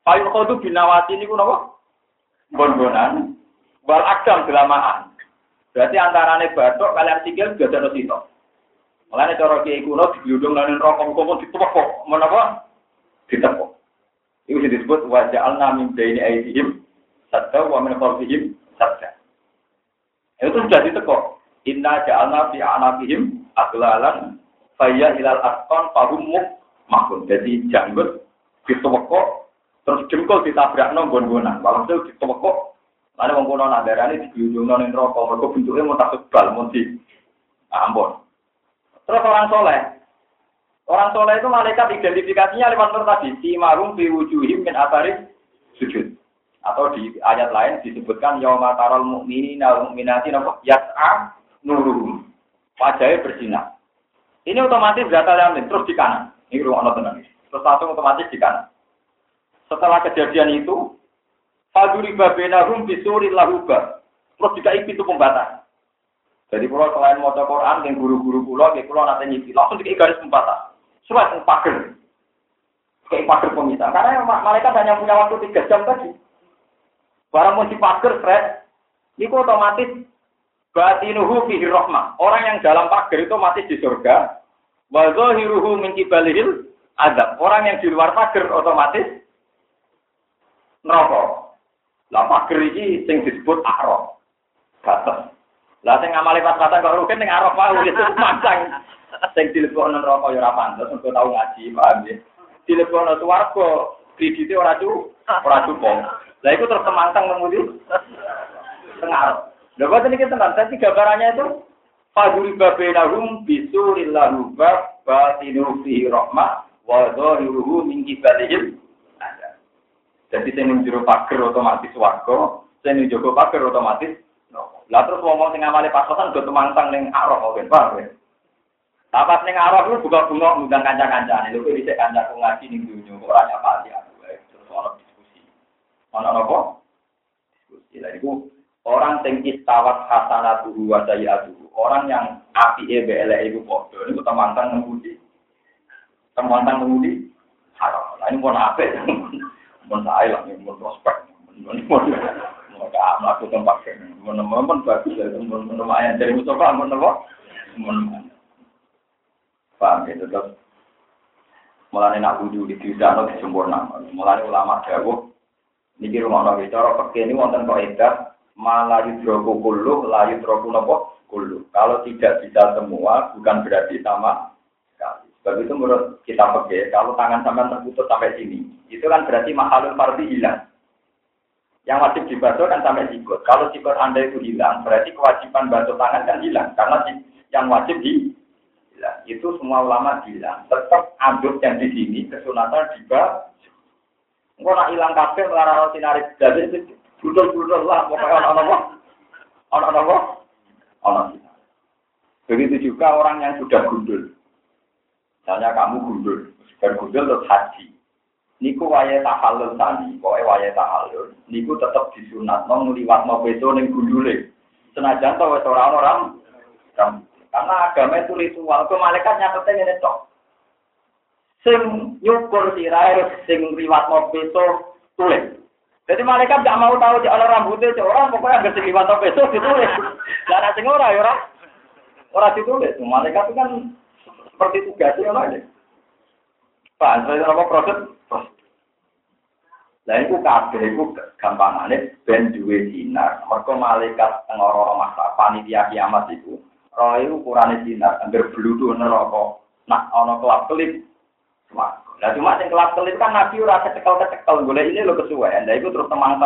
Payu kodu binawati ini kuno Bon-bonan. Wal agam gelamaan. Berarti antarane batok kalian sikil gak ada sito. Mulane cara kiai kuno digludung lan rokok kok ditepok. Menapa? Ditepok. Itu disebut wajah al min baini aidihim sadda wa min khalfihim sadda. Itu sudah ditekok. Inna ja'alna fi anabihim aglalan Faya hilal askon pahumuk makun. Jadi janggut ditewekok terus jengkol ditabrak nonggon gonan. Walhasil ditewekok Mana wong kono nak darane diunjungno ning neraka mergo bentuke mau tak sebal mau di ampun. Terus orang soleh. Orang soleh itu malaikat identifikasinya lewat nur tadi. Si marum fi wujuhim min asaris sujud. Atau di ayat lain disebutkan yauma taral mu'minina wal mu'minati yas'a nuruhum. Wajahnya bersinar. Ini otomatis data yamin terus di kanan. Ini ruang tenang. Terus langsung otomatis di kanan. Setelah kejadian itu, Faduri rum bisuri lahuba. Terus jika itu pembatas. Jadi kalau selain mau Quran, yang guru-guru pulau, yang pulau nanti nyipi, langsung dikai garis pembatas. Surat pagar. Kayak pagar pemisah. Karena mereka hanya punya waktu tiga jam tadi. Barang mau pagar, Fred, itu otomatis batinuhu fihi rahmah. Orang yang dalam pagar itu mati di surga. Wa zahiruhu min kibalihil adab. Orang yang di luar pagar otomatis neraka. Lah pager iki sing disebut arok. Batas. Lah sing ngamali pas-pasan kok rugen ning arok wae itu mancang. Sing dilebokno neraka ya ora pantes, engko tau ngaji, paham ya. Dilebokno swarga, kredite ora cukup, ora cukup. Lah iku terus temantang nemu di tengah. Lha kok niki tenan, tadi gambarannya itu Faduri babainahum bisuril lahu bab batinu fihi rahmah wa dhahiruhu min kibalihim Jadi ning jero pager otomatis warga, sing ning jogo pager otomatis Lah terus ngomong sing amale pasokan do temantang ning arah oke, paham ya? Tapas ning arah lu buka bunga ngundang kanca-kancane, lho kok dhisik kancaku ngaji ning dunyo kok ora nyapa aku terus ono diskusi. Ono apa? Diskusi. Lah iku orang sing istawat hasanatuhu wa sayiatuhu, orang yang api e eleke iku padha niku temantang ngemudi. Temantang ngemudi haram. Lah ini pun apik. Sae lah mun prospek. Maka mlaku tempat mun bagus mun lumayan dari Mustafa? Mun Paham ya, tetap. Mulane nak wudu di tidak di sempurna. Mulane ulama dawuh niki rumah nabi cara pakai ini wonten kok edah malah yudroku kulu, layu yudroku nopo kulu. Kalau tidak bisa semua, bukan berarti sama. Sebab itu menurut kita pakai, kalau tangan sampai terputus sampai sini, itu kan berarti mahalul fardi hilang. Yang wajib dibantu kan sampai sikut. Kalau sikut Anda itu hilang, berarti kewajiban bantu tangan kan hilang. Karena yang wajib di bilang. Itu semua ulama bilang. Tetap aduk yang di sini, kesunatan juga. Enggak nak hilang kafe melarang sinari. Jadi gudul-gudul lah. Pokoknya orang-orang. Orang-orang. Orang Begitu juga orang yang sudah gundul. Misalnya kamu gundul. Sudah gundul terus haji. Niku waya tahallul tani, pokoknya waya tahallul. Niku tetap disunat, nong liwat no beto neng gundule. Senajan tau orang-orang, karena agama itu ritual. Ke malaikat nyatetnya ini cok. Sing nyukur sirai, sing riwat mau beto tulis. Jadi malaikat gak mau tahu orang rambutnya orang pokoknya agak sing riwat mau beto ditulis. Karena sing ora ya ora ora ditulis. Malaikat itu kan seperti tugasnya orang Pak, saya apa proses? Lah iku kabeh iku gampangane ben duwe dinar. Mergo malaikat teng ora masa panitia kiamat iku roh itu ukurannya sinar, hampir beludu neraka. Nah, ono kelap kelip. Nah, cuma yang kelap kelip kan nabi ora kecekel kecekel, boleh ini lo kesuwen. Nah, itu terus temang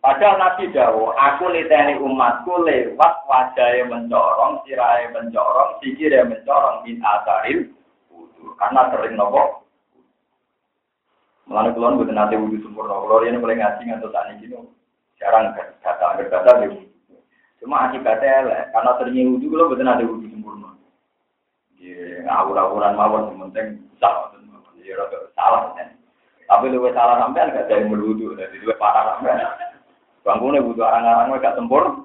Padahal Nabi Dawo, aku liteni umatku lewat wajahnya mencorong, sirahnya mencorong, sikirnya mencorong, min asaril Karena sering nopo. Melalui kulon, bukan nanti wudhu sempurna. Kalau ini mulai ngaji ngantuk tani gini, jarang kata, kata, kata, Cuma akibatnya elek, karena seringnya wudhu, kalau betul ada wudhu sempurna. Ya, awur-awuran mawon, yang penting salah. Salah. Tapi lu salah sampai gak ada yang berwudhu, jadi lu parah sampai. Bangunnya wudhu orang-orang gak sempurna.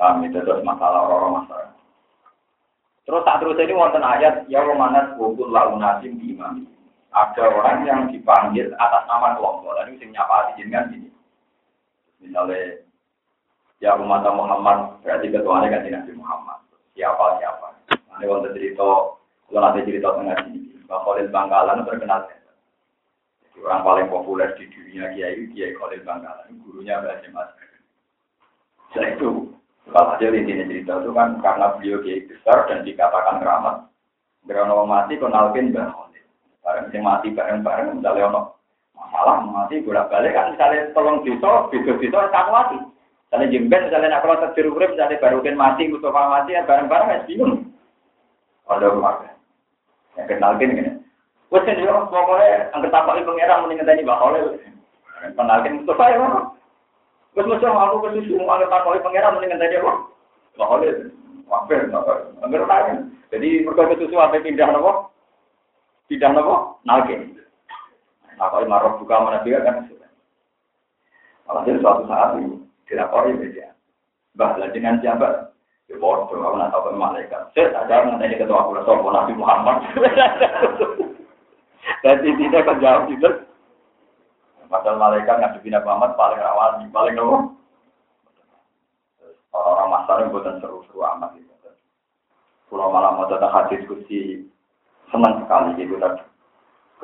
Kami terus masalah orang-orang masalah. Terus saat terus ini wonten ayat ya mana wukul launasim imam. Ada orang yang dipanggil atas nama kelompok. Lalu sing nyapa jenengan ini. Misalnya Ya umat Muhammad berarti ketuanya kan Nabi Muhammad. Siapa siapa. Nanti waktu cerita, kalau nanti cerita tengah Bang Khalil Bangkalan terkenal. Orang paling populer di dunia Kiai Kiai Khalil Bangkalan, gurunya Mbak Mas. Setelah itu, kalau saja intinya cerita itu kan karena beliau Kiai besar dan dikatakan. Karena orang mati kenalkin Mbak Khalil. Bareng yang mati bareng-bareng, misalnya ono masalah mati bolak balik kan misalnya tolong desa, beda desa, tak mati. Misalnya jemben, misalnya nak kalau urip, misalnya barukin mati, Mustafa mati, ya bareng-bareng ya bingung. Ada rumah. Yang kenal gini gini. Wes kan dia pokoknya angker tapak ibu ngira mending ngenteni Mbak Khalil. Kenalin Mustafa ya. Wes mesti aku ke susu angker tapak ibu ngira mending ngenteni apa? Mbak Khalil. Wae angker nanya. Jadi mergo susu apa pindah nopo? Pindah nopo? Nalkin. Kalau marah buka mana dia kan. Malah suatu saat ini dilakoni beda. Bah, dengan siapa? Ya bodoh, aku nak tahu malaikat. Saya tak jawab nanti ketua aku Nabi Muhammad. Dan tidak akan jawab itu. Padahal malaikat ngadepin Nabi Muhammad paling rawan, paling nopo. Orang-orang yang buatan seru-seru amat gitu. Pulau malam mau datang hadis kursi senang sekali gitu tadi.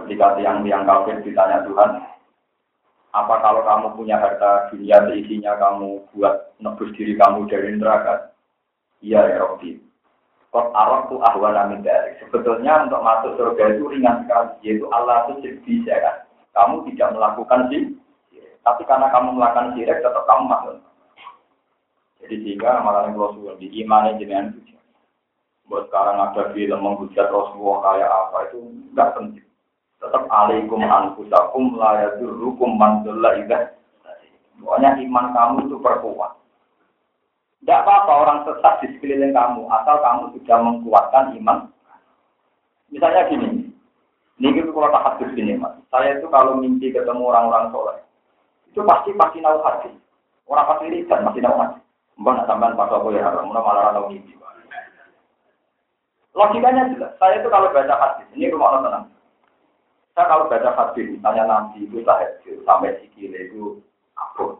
Ketika tiang-tiang kafir ditanya Tuhan, apa kalau kamu punya harta dunia seisinya kamu buat nebus diri kamu dari neraka? Iya ya Robbi. Kok arok tuh ahwan amin dari. Sebetulnya untuk masuk surga itu ringan sekali, yaitu Allah itu bisa kan. Kamu tidak melakukan sih, tapi karena kamu melakukan sirik tetap kamu masuk. Jadi sehingga malah yang Rasul di iman jenengan itu. Buat sekarang ada film menghujat Rasulullah kayak apa itu nggak penting tetap alaikum anfusakum man dhalla idza Pokoknya iman kamu itu perkuat. Tidak apa-apa orang sesat di sekeliling kamu, asal kamu sudah mengkuatkan iman. Misalnya gini, ini itu kalau tak hadis gini mas, saya itu kalau mimpi ketemu orang-orang soleh, itu pasti pasti tahu hati. Orang pasti lihat masih tahu hati. Mbak nak sampean pas aku ya haram, malah tahu mimpi. Logikanya jelas. Saya itu kalau baca hadis, ini rumah orang tenang. Saya kalau baca hadis, misalnya Nabi itu tahajud sampai sikile itu apa?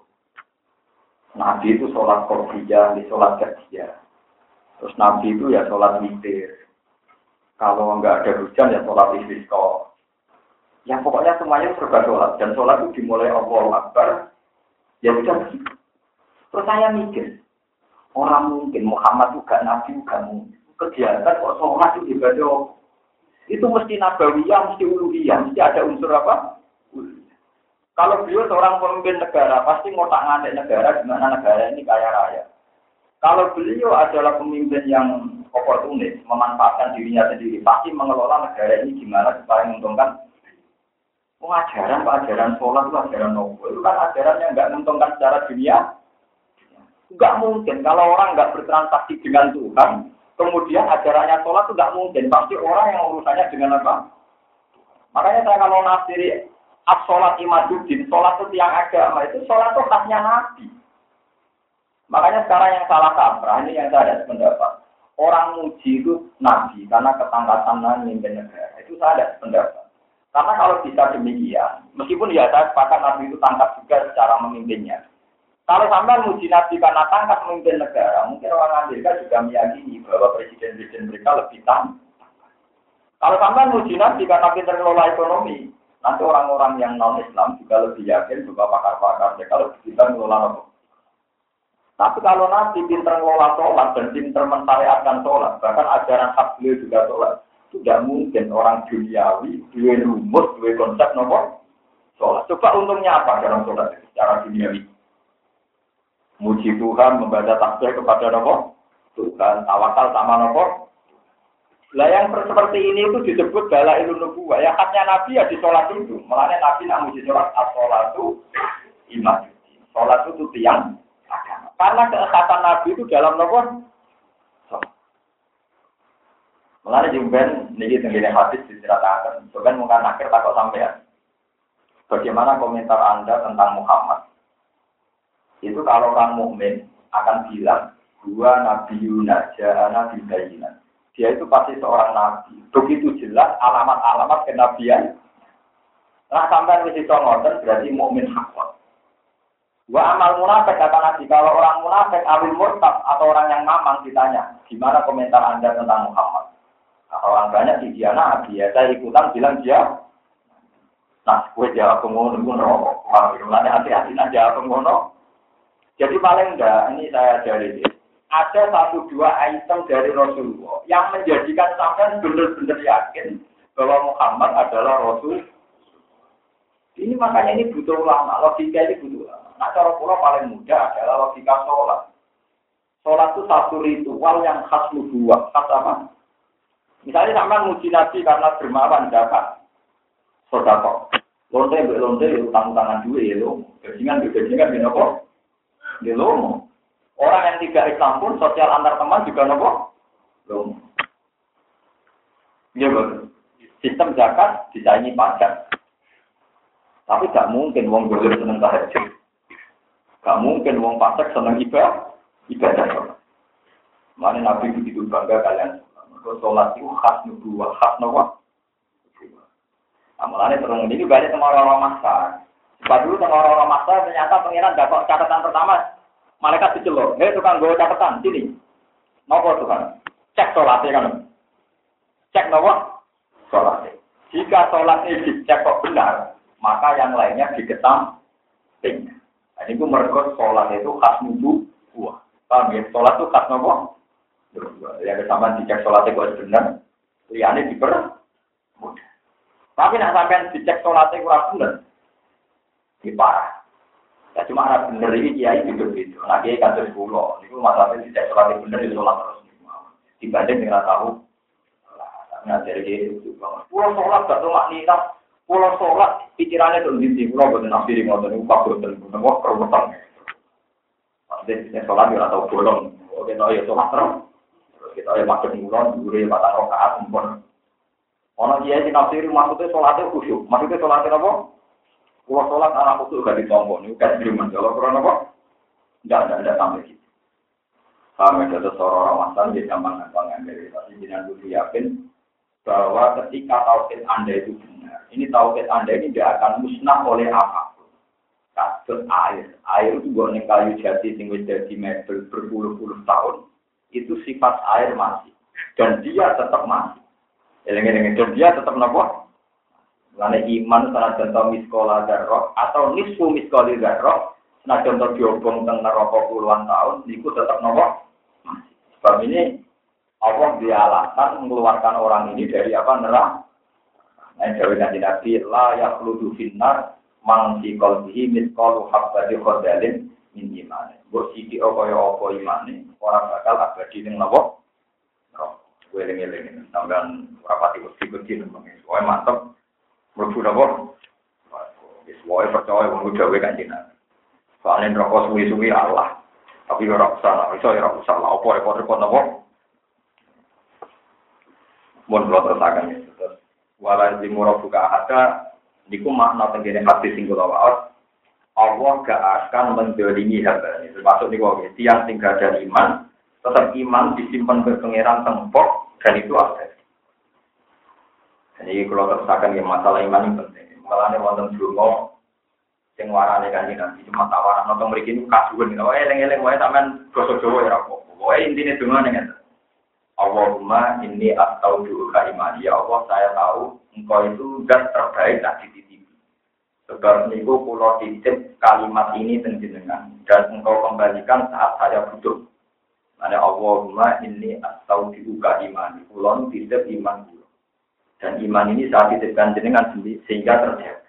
Nabi itu sholat korbija, di sholat kerja. Terus Nabi itu ya sholat witir. Kalau nggak ada hujan ya sholat istisqa. Ya pokoknya semuanya serba sholat. Dan sholat itu dimulai Allah Akbar. Ya sudah Terus saya mikir, orang mungkin Muhammad juga Nabi juga mungkin. Kegiatan kok sholat itu ibadah itu mesti nabawiyah, mesti uluhiyah, mesti ada unsur apa? Kalau beliau seorang pemimpin negara, pasti mau tak ngadek negara, gimana negara ini kaya raya. Kalau beliau adalah pemimpin yang oportunis, memanfaatkan dirinya sendiri, pasti mengelola negara ini gimana supaya menguntungkan. Pengajaran, ajaran sholat itu ajaran nopo. Itu kan ajaran yang nggak menguntungkan secara dunia. Nggak mungkin kalau orang nggak bertransaksi dengan Tuhan, Kemudian ajarannya sholat itu tidak mungkin. Pasti orang yang urusannya dengan apa? Makanya saya kalau nafsiri as-sholat imaduddin, sholat itu tiang agama, itu sholat itu khasnya Nabi. Makanya sekarang yang salah kaprah, ini yang saya ada pendapat. Orang muji itu Nabi, karena ketangkasan memimpin negara. Itu saya ada pendapat. Karena kalau bisa demikian, meskipun ya saya sepakat Nabi itu tangkap juga secara memimpinnya. Kalau sampai muji Nabi karena tangkap memimpin negara, mungkin orang Amerika juga meyakini bahwa presiden-presiden mereka lebih tangkap. Kalau sampai muji Nabi karena pintar mengelola ekonomi, nanti orang-orang yang non-Islam juga lebih yakin bahwa pakar-pakar mereka lebih pintar mengelola ekonomi. Tapi kalau Nabi pintar mengelola sholat dan pintar mentariatkan sholat, bahkan ajaran hak beliau juga sholat, tidak mungkin orang duniawi, dua rumus, dua konsep nomor sholat. Coba untungnya apa dalam sholat secara duniawi? muji Tuhan, membaca tasbih kepada nopo Tuhan, tawakal sama nopo. Lah yang seperti ini itu disebut bala ilmu nubuah. Ya khasnya Nabi ya di sholat itu. Makanya Nabi nak muji sholat as itu iman. Sholat itu tiang agama. Karena keekatan Nabi itu dalam nopo. Mulanya jumben niki tenggine hadis diceritakan. Bukan mungkin akhir takut sampean. Bagaimana komentar Anda tentang Muhammad? itu kalau orang mukmin akan bilang dua nabi Yunus nabi bayinan. Dia itu pasti seorang nabi. Begitu jelas alamat-alamat kenabian. Nah sampai di situ ngoten berarti mukmin hakon. Wa amal munafik kata Nabi, kalau orang munafik awil murtad atau orang yang mamang ditanya, gimana komentar Anda tentang Muhammad? Nah, orang banyak di dia nabi, ya saya ikutan bilang dia Nah, gue jawab pengono, gue rokok. Kalau hati-hati aja pengono. Jadi paling enggak, ini saya dari ada satu dua item dari Rasulullah yang menjadikan sampai benar-benar yakin bahwa Muhammad adalah Rasul. Ini makanya ini butuh ulama, logika ini butuh ulama. Nah cara pulau paling mudah adalah logika sholat. Sholat itu satu ritual yang khas nubuah, khas apa? Misalnya sama muji Nabi karena dermawan dapat sodako. Lonte, lonte, utang tangan dua ya lo. Gajingan, gajingan, gini kok. Orang yang tidak Islam pun sosial antar teman juga nopo. Lomo. Iya. Sistem zakat disaingi pajak. Tapi gak mungkin wong boleh seneng tahajud. Gak mungkin wong pajak seneng ibadah. Ibadah. Mana Nabi begitu bangga kalian. Kalau sholat itu khas nubuah, khas nopo. Amalannya terus ini banyak sama orang-orang masak. Sebab dulu tengah orang masa ternyata pengiran dapat catatan pertama. Malaikat dicelok, hei tukang gue catatan, sini. Nopo Tuhan? Cek sholatnya kan. Cek nopo? Sholatnya. Jika sholat ini dicek kok benar, maka yang lainnya dikesamping. Nah, ini gue merekod sholat itu khas nubu buah. Paham ya? Sholat itu khas nopo. Yang kesamaan dicek sholat itu benar, liane diper mudah. Tapi nak sampean dicek sholat itu kurang benar, di parah. Ya cuma ada bener ini kiai gitu gitu. Nah kiai terus pulau. Itu masalahnya dicek sholat itu benar di sholat terus. Dibanding dengan tahu ngajari dia itu. Pulau sholat gak tuh maknina. Pulau sholat pikirannya tuh di pulau buat nafsiri ngotot itu kabur dan bukan kerumutan. Pasti yang sholat ya atau bolong. Oke, tahu ya sholat terus. Terus kita ya makan mulon, ya batang rokaat, mumpun. Orang dia di nafsiri maksudnya sholatnya khusyuk. Maksudnya sholatnya apa? Pulau sholat anak khusyuk gak ditombol. Ini kan firman. Kalau kurang apa? Enggak, enggak, enggak sampai gitu. Kami ada seorang masan di zaman yang dari tapi jangan dulu yakin bahwa ketika tauhid Anda itu benar, ini tauhid Anda ini tidak akan musnah oleh apa pun. Kasus air, air itu bukan kayu jati sing wis jadi mebel berpuluh-puluh tahun, itu sifat air masih dan dia tetap masih. Eleng-eleng dan dia tetap nopo. Karena iman salah contoh miskola darroh atau nisfu miskoli darroh, nah contoh diobong tengah rokok puluhan tahun, itu tetap nopo. Sebab ini Allah dia alasan mengeluarkan orang ini dari apa neraka. Nah, Jawa Nabi Nabi la yakhludu finnar man fi qalbihi mithqalu habbati khardalin min iman. Mbok siki kaya apa imane, ora bakal abadi ning napa? Neraka. Kowe eling-eling sampean ora pati wedi-wedi nang Soale mantep mlebu napa? Wis wae percaya wong dawuh kanjeng Nabi. Soale neraka suwi-suwi Allah. Tapi ora usah, iso ora usah lah opo repot-repot napa? Mun kula terusaken ya. Terus wala zimura buka ada niku makna tenggene hati sing kula waos. Allah gak akan mendolimi hamba ini. Termasuk niku tiang sing gak ada iman, tetap iman disimpan ke pangeran tempok dan itu ada. Jadi kalau terusakan ya masalah iman ini penting. Malah nih wonten dulu sing warane kanjeng Nabi cuma tawaran nonton mriki niku kasuwen. Oh eling-eling wae sampean basa Jawa ya apa. Wae intine donga ning Allahumma ini atau juga imani ya Allah saya tahu engkau itu dan terbaik tak dititipi. Sebab niku pulau titip kalimat ini tenjenengan dan engkau kembalikan saat saya butuh. Mana Allahumma ini atau juga imani pulau titip iman. Dan iman ini saat titipkan jenengan sehingga terjaga.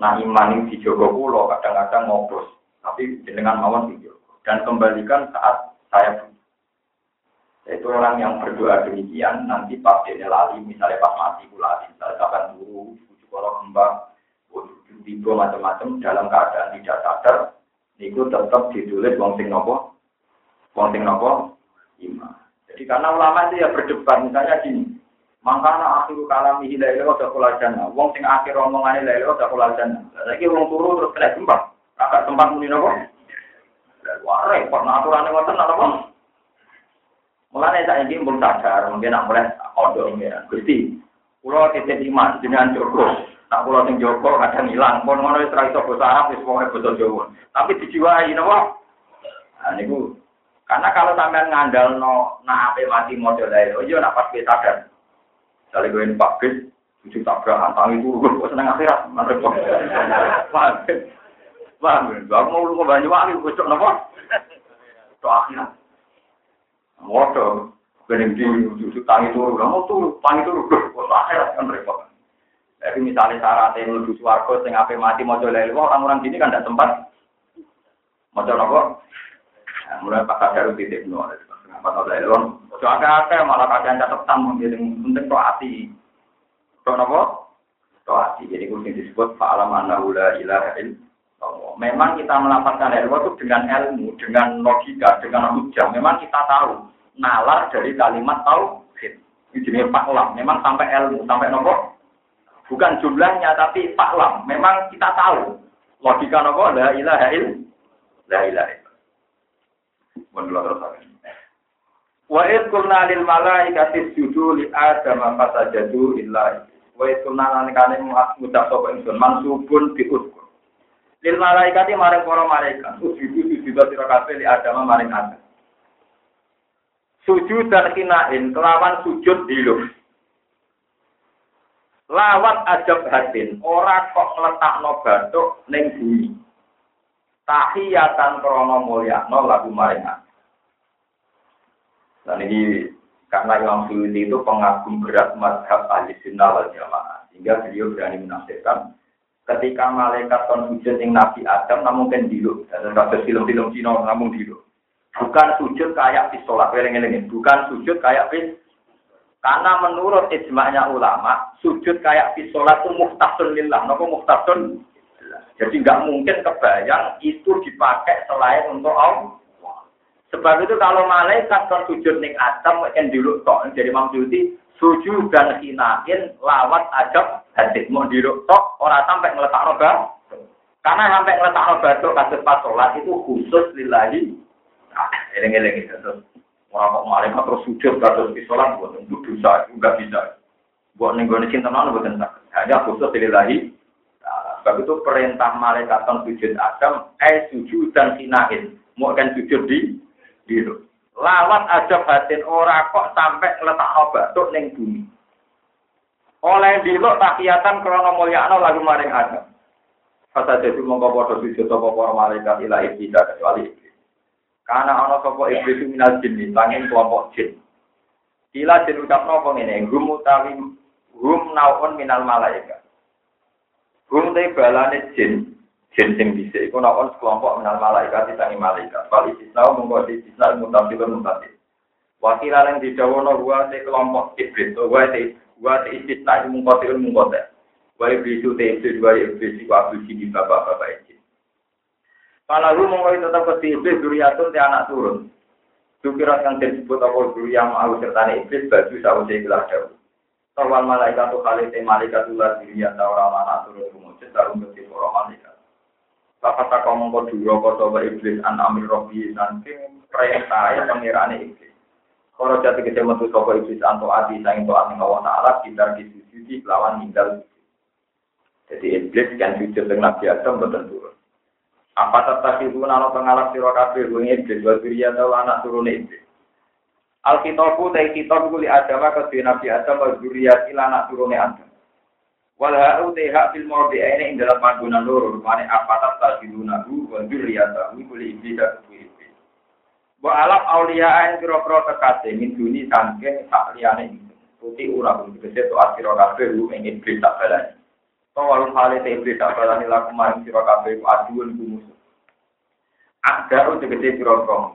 Nah iman ini dijogo pulau kadang-kadang ngopos, tapi jenengan mawon dijogo dan kembalikan saat saya butuh. Itu orang yang berdoa demikian, nanti pas dia lali, misalnya pas mati pula, misalnya kapan dulu, bujuk kalau kembang, tiba macam-macam dalam keadaan tidak sadar, itu tetap ditulis wong sing nopo, wong sing nopo, iman. Jadi karena ulama itu ya berdebat, misalnya gini, Mangkana akhiru kalami hilai lewat dakul jannah. Wong sing akhir omongan hilai lewat dakul jannah. Lagi wong turu terus kena gempa. Kakak tempat muni nopo. Wah repot, nah aturannya ngoten nopo. Mulane saya ini belum sadar, mungkin nak mulai odo ini ya. Gusti, pulau titip iman dengan Joko. Tak pulau sing Joko kadang hilang, pun ngono wis ra iso basa Arab wis pokoke basa Jawa. Tapi dijiwai napa? Nah niku karena kalau sampean ngandal no nak ape mati model lain, oh iya nak pas kita. Dari gue Bis, tujuh tabrakan, tangi turu, gue seneng akhirat, mereka. Paham? Paham? Aku mau lu ke Banyuwangi, gue cok nopo? Cok akhirat. Modo, bening di ujung tangi turu, kamu turu, tangi turu, kok akhirat kan repot. Jadi misalnya syarat yang lebih suarga, sing ape mati mau coba orang-orang sini kan tidak sempat mau coba apa? Nah, mulai pas ada titik nol, apa tahu dari lo? Coba ada malah kalian catatan menjadi penting kok hati. Kok apa? Kok hati. Jadi kucing disebut fa'alam annahu la ilaha Memang kita melapaskan ilmu itu dengan ilmu, dengan logika, dengan hujah. Memang kita tahu nalar dari kalimat tauhid. Ini jenis faklam. Memang sampai ilmu, sampai nopo. Bukan jumlahnya, tapi faklam. Memang kita tahu. Logika nopo, la ilaha il, la ilaha il. Wa id kulna lil malaikati sujudu li adam fasajadu illa wa id kulna lan kane ngucap sapa ingsun mansubun bi uskur. Lil malaikati maring para malaikat sujudu sujudu sira kabeh li adam maring adam sujud dan kinain kelawan sujud diluk. Lawat ajab hatin, ora kok ngletakno batuk ning bumi. Tahiyatan krana mulyakno lagu maring Dan ini karena Imam Suyuti itu pengagum berat madhab ahli sunnah wal jamaah. Sehingga beliau berani menafsirkan ketika malaikat kon sujud yang Nabi Adam namun kan dulu. Dan kasus film-film Cina namun dulu. Bukan sujud kayak di sholat. Bukan sujud kayak di karena menurut ijma'nya ulama, sujud kayak di sholat itu muhtasun lillah. Nopo muhtasun? Jadi nggak mungkin kebayang itu dipakai selain untuk Allah. Sebab itu kalau malaikat kan sujud ning Adam, kan dulu kok jadi maksudnya sujud dan hinain lawat ajab hadis mau dulu tok orang sampai ngeletak roba. Karena sampai ngeletak roba itu kasus pas sholat itu khusus lillahi. Nah, eleng-eleng itu terus. Orang kok malaikat terus sujud terus di sholat buat itu dosa juga bisa. Buat nenggone cinta mana bukan Hanya khusus lillahi. Nah, sebab itu perintah malaikat kan sujud Adam, eh sujud dan hinain. Mau kan sujud di biru. Lawat aja batin ora kok sampai ngeletak batuk ning bumi. Oleh diluk tahiyatan krono mulyakno lagu maring Adam. Kata jadi mongko padha sujud apa para malaikat ila iblis kecuali iblis. Karena ana sapa iblis minal jin, sanging kelompok jin. Kila jin ucapno apa ngene, hum utawi hum naun minal malaikat. Hum te balane jin, jin sing bisa iku naun sekelompok minal malaikat disangi malaikat. Wal istisna mongko istisna mutasil mutasil. Wakil yang didawono gua te kelompok iblis, gua te gua te istisna mongko mongko te. Wa iblis te iblis wa iblis wa abdi di bapak-bapak kalau lu mau tetap ke iblis duriatun ti anak turun. Dukirat yang disebut apa duri yang mau serta iblis baju sausai gelas jauh. Tawal malaikat tuh kali te malaikat ulah diri yang tahu orang anak turun kumujud dalam bentuk orang malaikat. Bapak tak ngomong kau dulu kau coba iblis an amir robi nanti perintah pengiraan iblis. Kalau jatuh kita metu sopo iblis anto adi sang itu ati Allah Taala kita disujudi lawan ninggal. Jadi iblis kan jujur dengan Nabi Adam betul. Apa tetap ibu nalo pengalap siro kabeh bunyi iblis wa atau anak turun iblis. Alkitabu ta kitab kuli Adam ke Nabi Adam wa zuriyat ila anak turune Adam. wal ha'u te hak fil mawdi eh, ini ing dalam panggonan loro rupane apa tak tajiduna bu wa dzurriyata kuli ibida kuwi wa alaf auliya ain kira-kira tekase min duni sangke sak liyane puti ora kudu dikese to akhiro kabeh lu ing iblis tak balani. To wal hale te iblis tak balani lakum marang sira kabeh ku aduun ku musuh. Agar dikese kira-kira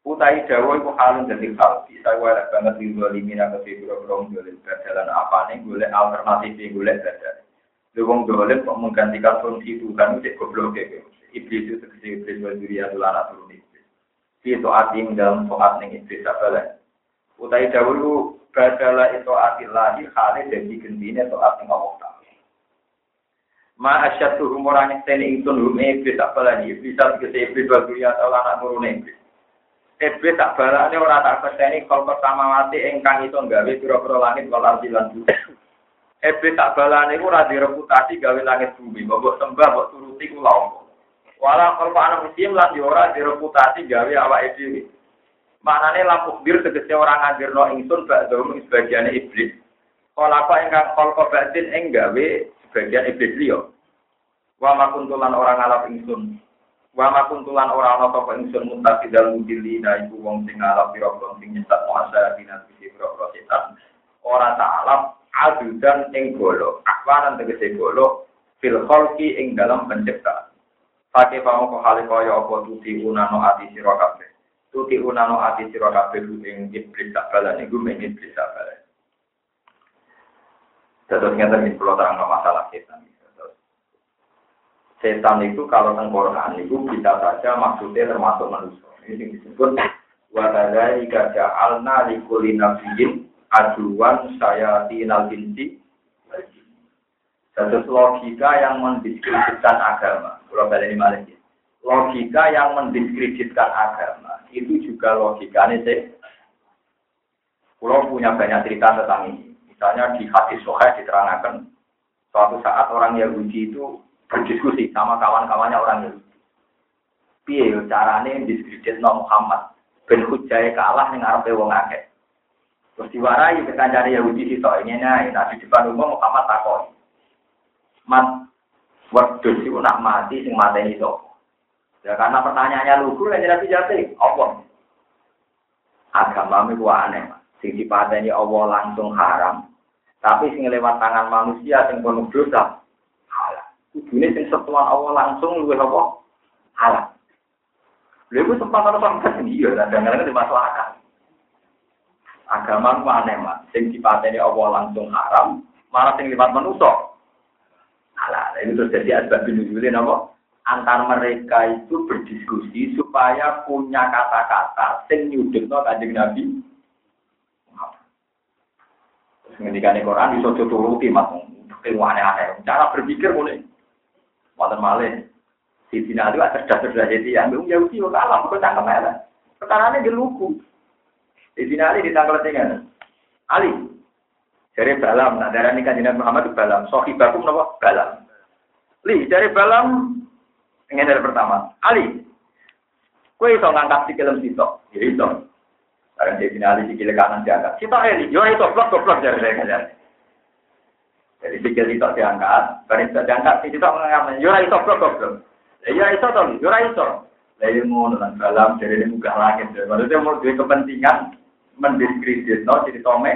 Utai dawa iku halun dadi kalbi. Saya warak banget di dua limina ke piro-piro golek jalan apa nih golek alternatif golek dadan. Lewong golek kok menggantikan fungsi Tuhan itu goblok ya. Iblis itu tegese iblis wa duriya tulana turun iblis. Itu arti dalam soat ning iblis apa lah. Utai dawa itu badala itu arti lagi hale jadi gendine soat ning Allah Ma asyad tuh orang ini ingsun hum iblis tak balani iblis tak kese iblis wa dunia atau anak turun iblis. Iblis tak balani orang tak keseni kalau pertama mati engkang itu gawe pira-pira langit wal ardi lan bumi. Iblis tak balani ku ora reputasi gawe langit bumi, mbok sembah mbok turuti ku lawo. Wala anak muslim lan yo ora direputasi gawe awake dhewe. Maknane lampu bir tegese orang ngajirno ingsun bak dom sebagian iblis. Apa engkang kalau batin enggawe bagian iblis liya. Wa makuntulan orang ngalap ingsun. Wa makuntulan orang ana sapa ingsun mutasi dal mudili na iku wong sing ngalap pira-pira sing nyesat muasa dinas iki pira-pira setan. Ora ta'alap adudan ing golo. Akwanan tegese golo fil khalqi ing dalam penciptaan. Pakai pamoko hale kaya apa tuti unano ati sira kabeh. Tuti unano ati sira kabeh ing iblis tak balane iku men iblis tak balane. Terus kita ingin pulau terang masalah setan. Setan itu kalau tengkorak itu bisa saja maksudnya termasuk manusia. Ini disebut wadada ika ja'alna likuli nabiyin aduan saya tinal binti. Satu logika yang mendiskreditkan agama. Kalau ini malah Logika yang mendiskreditkan agama itu juga logikanya sih. Kalau punya banyak cerita tentang ini. Misalnya di hadis soheh diterangkan suatu saat orang Yahudi itu berdiskusi sama kawan-kawannya orang Yahudi. Piye carane diskredit no Muhammad ben hujai kalah ning arepe wong akeh. Terus diwarai ke kancane Yahudi sitok ini nah, di depan umum Muhammad takoi. Mat wedhus iku nak mati sing mateni sapa? Ya karena pertanyaannya lugu lan Nabi jate, apa? Agama itu aneh, sing dipateni Allah langsung haram. Tapi sing lewat tangan manusia sing penuh dosa. Kudune sing setuan Allah langsung luwih apa? Halal. Lha iku sempat ana sampeyan iya, kadang-kadang dimasuk akal. Agama ku aneh mas. Sing dipateni Allah langsung haram malah sing lipat manusia alah ini terus jadi asbab nuzulin apa antar mereka itu berdiskusi supaya punya kata-kata sing nyudutno kanjeng Nabi. Terus ngendikan Quran iso turuti mas. Ilmu aneh-aneh. Cara berpikir mulai wonten malih di sini ada cerdas-cerdas jadi yang Yahudi kok kalah kok elek perkara ini lugu di sini Ali ditangkal dengan Ali. Dari Balam, nah darah nikah Nabi Muhammad itu Balam. Sohibakum nopo Balam. Li, dari Balam, ingin dari pertama. Ali, kue iso ngangkat si kelem sitok. Ya iso. Sekarang di sini Ali sikile kanan diangkat. Sitok Eli, yo itu blok blok dari saya Jadi sikil sitok diangkat, bareng sitok diangkat, si sitok mengangkat. Yo itu blok blok. Ya iso toh, yo iso. Lalu ngono lan balam dari muka langit. Maksudnya mau duwe kepentingan mendiskredit no jadi tome.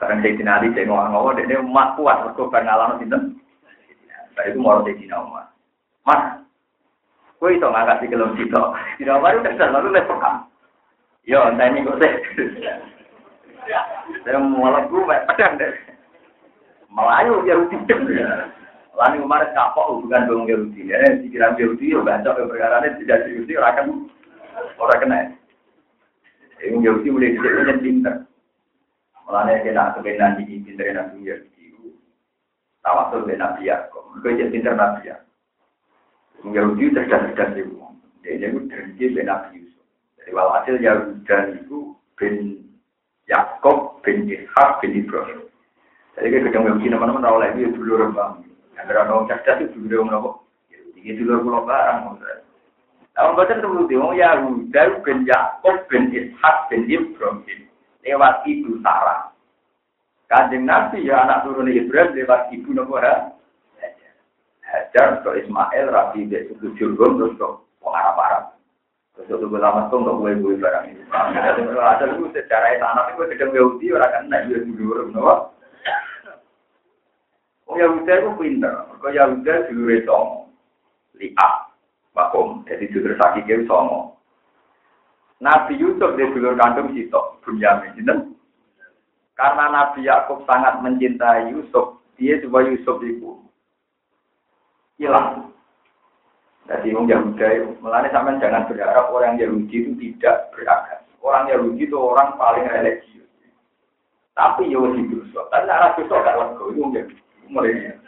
Barang saya dinali saya ngomong-ngomong, dia mak kuat, mereka pengalaman itu. Saya itu mau saya dina umat. Mas, kue itu nggak kasih kelom situ. Tidak baru lalu lepas kam. Yo, entah ini kok saya. Saya mau lagu, pedang deh. Melayu ya rutin. Lani kemarin kapok hubungan dengan Yahudi. Ya, pikiran Yahudi, ya bancok perkara ini tidak Yahudi, orang kan orang kena. Yang Yahudi mulai punya pinter. Mulanya kena kebenaran di pinter Nabi Yahudi. Tawasul dengan Nabi Yaakov. Mereka jadi pinter Nabi Yaakov. Yang Yahudi cerdas-cerdas itu. Dia itu dengan Nabi Yusuf. Jadi walhasil Yahuda itu bin Yaakov, bin Ishak, bin Ibrahim. Jadi kita ketemu Yahudi nama-nama rawal itu ya dulu rembang. Yang orang cerdas itu dulu rembang. Jadi dulu pulau barang. Kalau baca dulu dia, Yahuda bin Yakob bin Ishak bin Ibrahim lewat ibu Sarah. Kanjeng Nabi ya anak turun Ibrahim lewat ibu Nabi Hajar ke Ismail, Rabi ke suku Jurgum, terus ke pengarap Arab. Terus itu lama tuh nggak boleh gue barang ini. Ada lu secara tanah itu sedang Yahudi orang kan naik dia dulu kenapa? Oh Yahudi itu pinter, kau Yahudi dulu itu lihat. Makom, jadi judul sakit itu songo. Nabi Yusuf di dulur kandung Sito, Bunyamin, gitu. Karena Nabi Yakub sangat mencintai Yusuf, dia coba Yusuf itu hilang. Jadi orang Yahudi, melani sampai jangan berharap orang Yahudi itu tidak beragam. Orang Yahudi itu orang paling religius. Tapi ya Yusuf, tapi arah Yusuf gak lego, itu mulai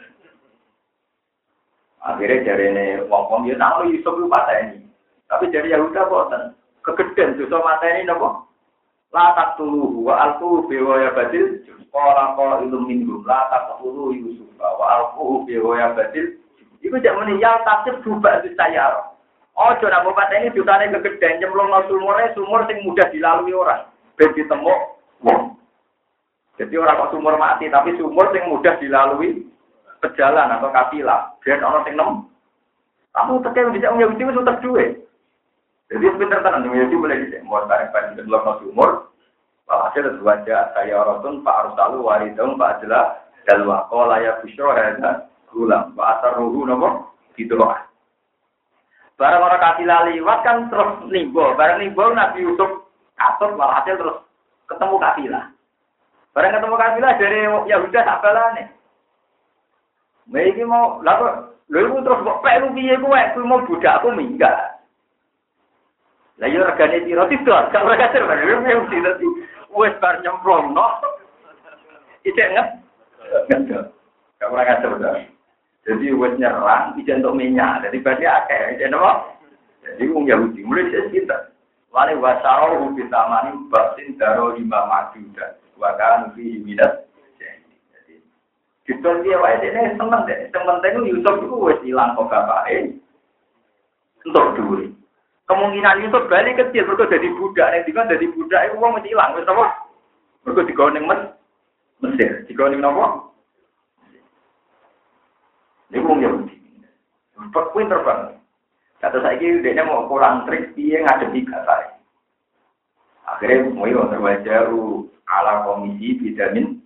Akhirnya dari ini wong wong dia tahu Yusuf itu ini. Tapi dari Yahuda boten. Kegedean Yusuf mata ini nopo. Latak tulu wa alku bewa ya badil. Kau ilmu minggu. Latak tulu Yusuf wa alku bewa ya badil. Iku jak meninggal tafsir berubah itu saya. Oh, nak bapak ini jutane kegedean nyemplung no sumurnya sumur sing mudah dilalui orang. Ben ditemu wong. Jadi orang kok sumur mati, tapi sumur sing mudah dilalui pejalan atau kafilah. Biar orang sing nem. Kamu tekan bisa punya itu tak duwe. Jadi pinter tenan Yahudi boleh bisa. Mau tarik pada belum masuk umur. Hasil wajah saya orang Pak harus tahu waridong Pak adalah dalwa kola ya busro ada gulam. Pak asar ruhu gitu loh. Barang orang kasih laliwat kan terus nimbo. Barang nimbo Nabi Yusuf katut hasil terus ketemu kafilah. Barang ketemu kafilah dari Yahuda tak nih. Ini mau, lalu, lalu terus kok pelu piye gue, gue mau budak aku minggat. Lah yo regane piro tidak, gak ora kasar kan, yo mung dadi wis bar nyemplung no. Ijek nget. Gak ora kasar dah. Jadi wis nyerang, ijek untuk minyak, jadi berarti akeh, ijek nopo? Jadi wong Yahudi mulai saya cinta. Wale wasaro kita mani batin daro lima majuda. Wakan fi minat Gitu dia wae dene seneng deh. Sing penting Yusuf iku wis ilang kok bapake. Entuk dhuwit. Kemungkinan Yusuf balik kecil, mereka jadi budak, yang dikon jadi budak, itu uang mesti hilang, wis apa? Mereka digoning mes, Mesir, digoning apa? Ini uang Yahudi. Pinter banget. Kata saya dia mau pulang trik, dia ngadepi kata Akhirnya mau terwajah ala komisi vitamin.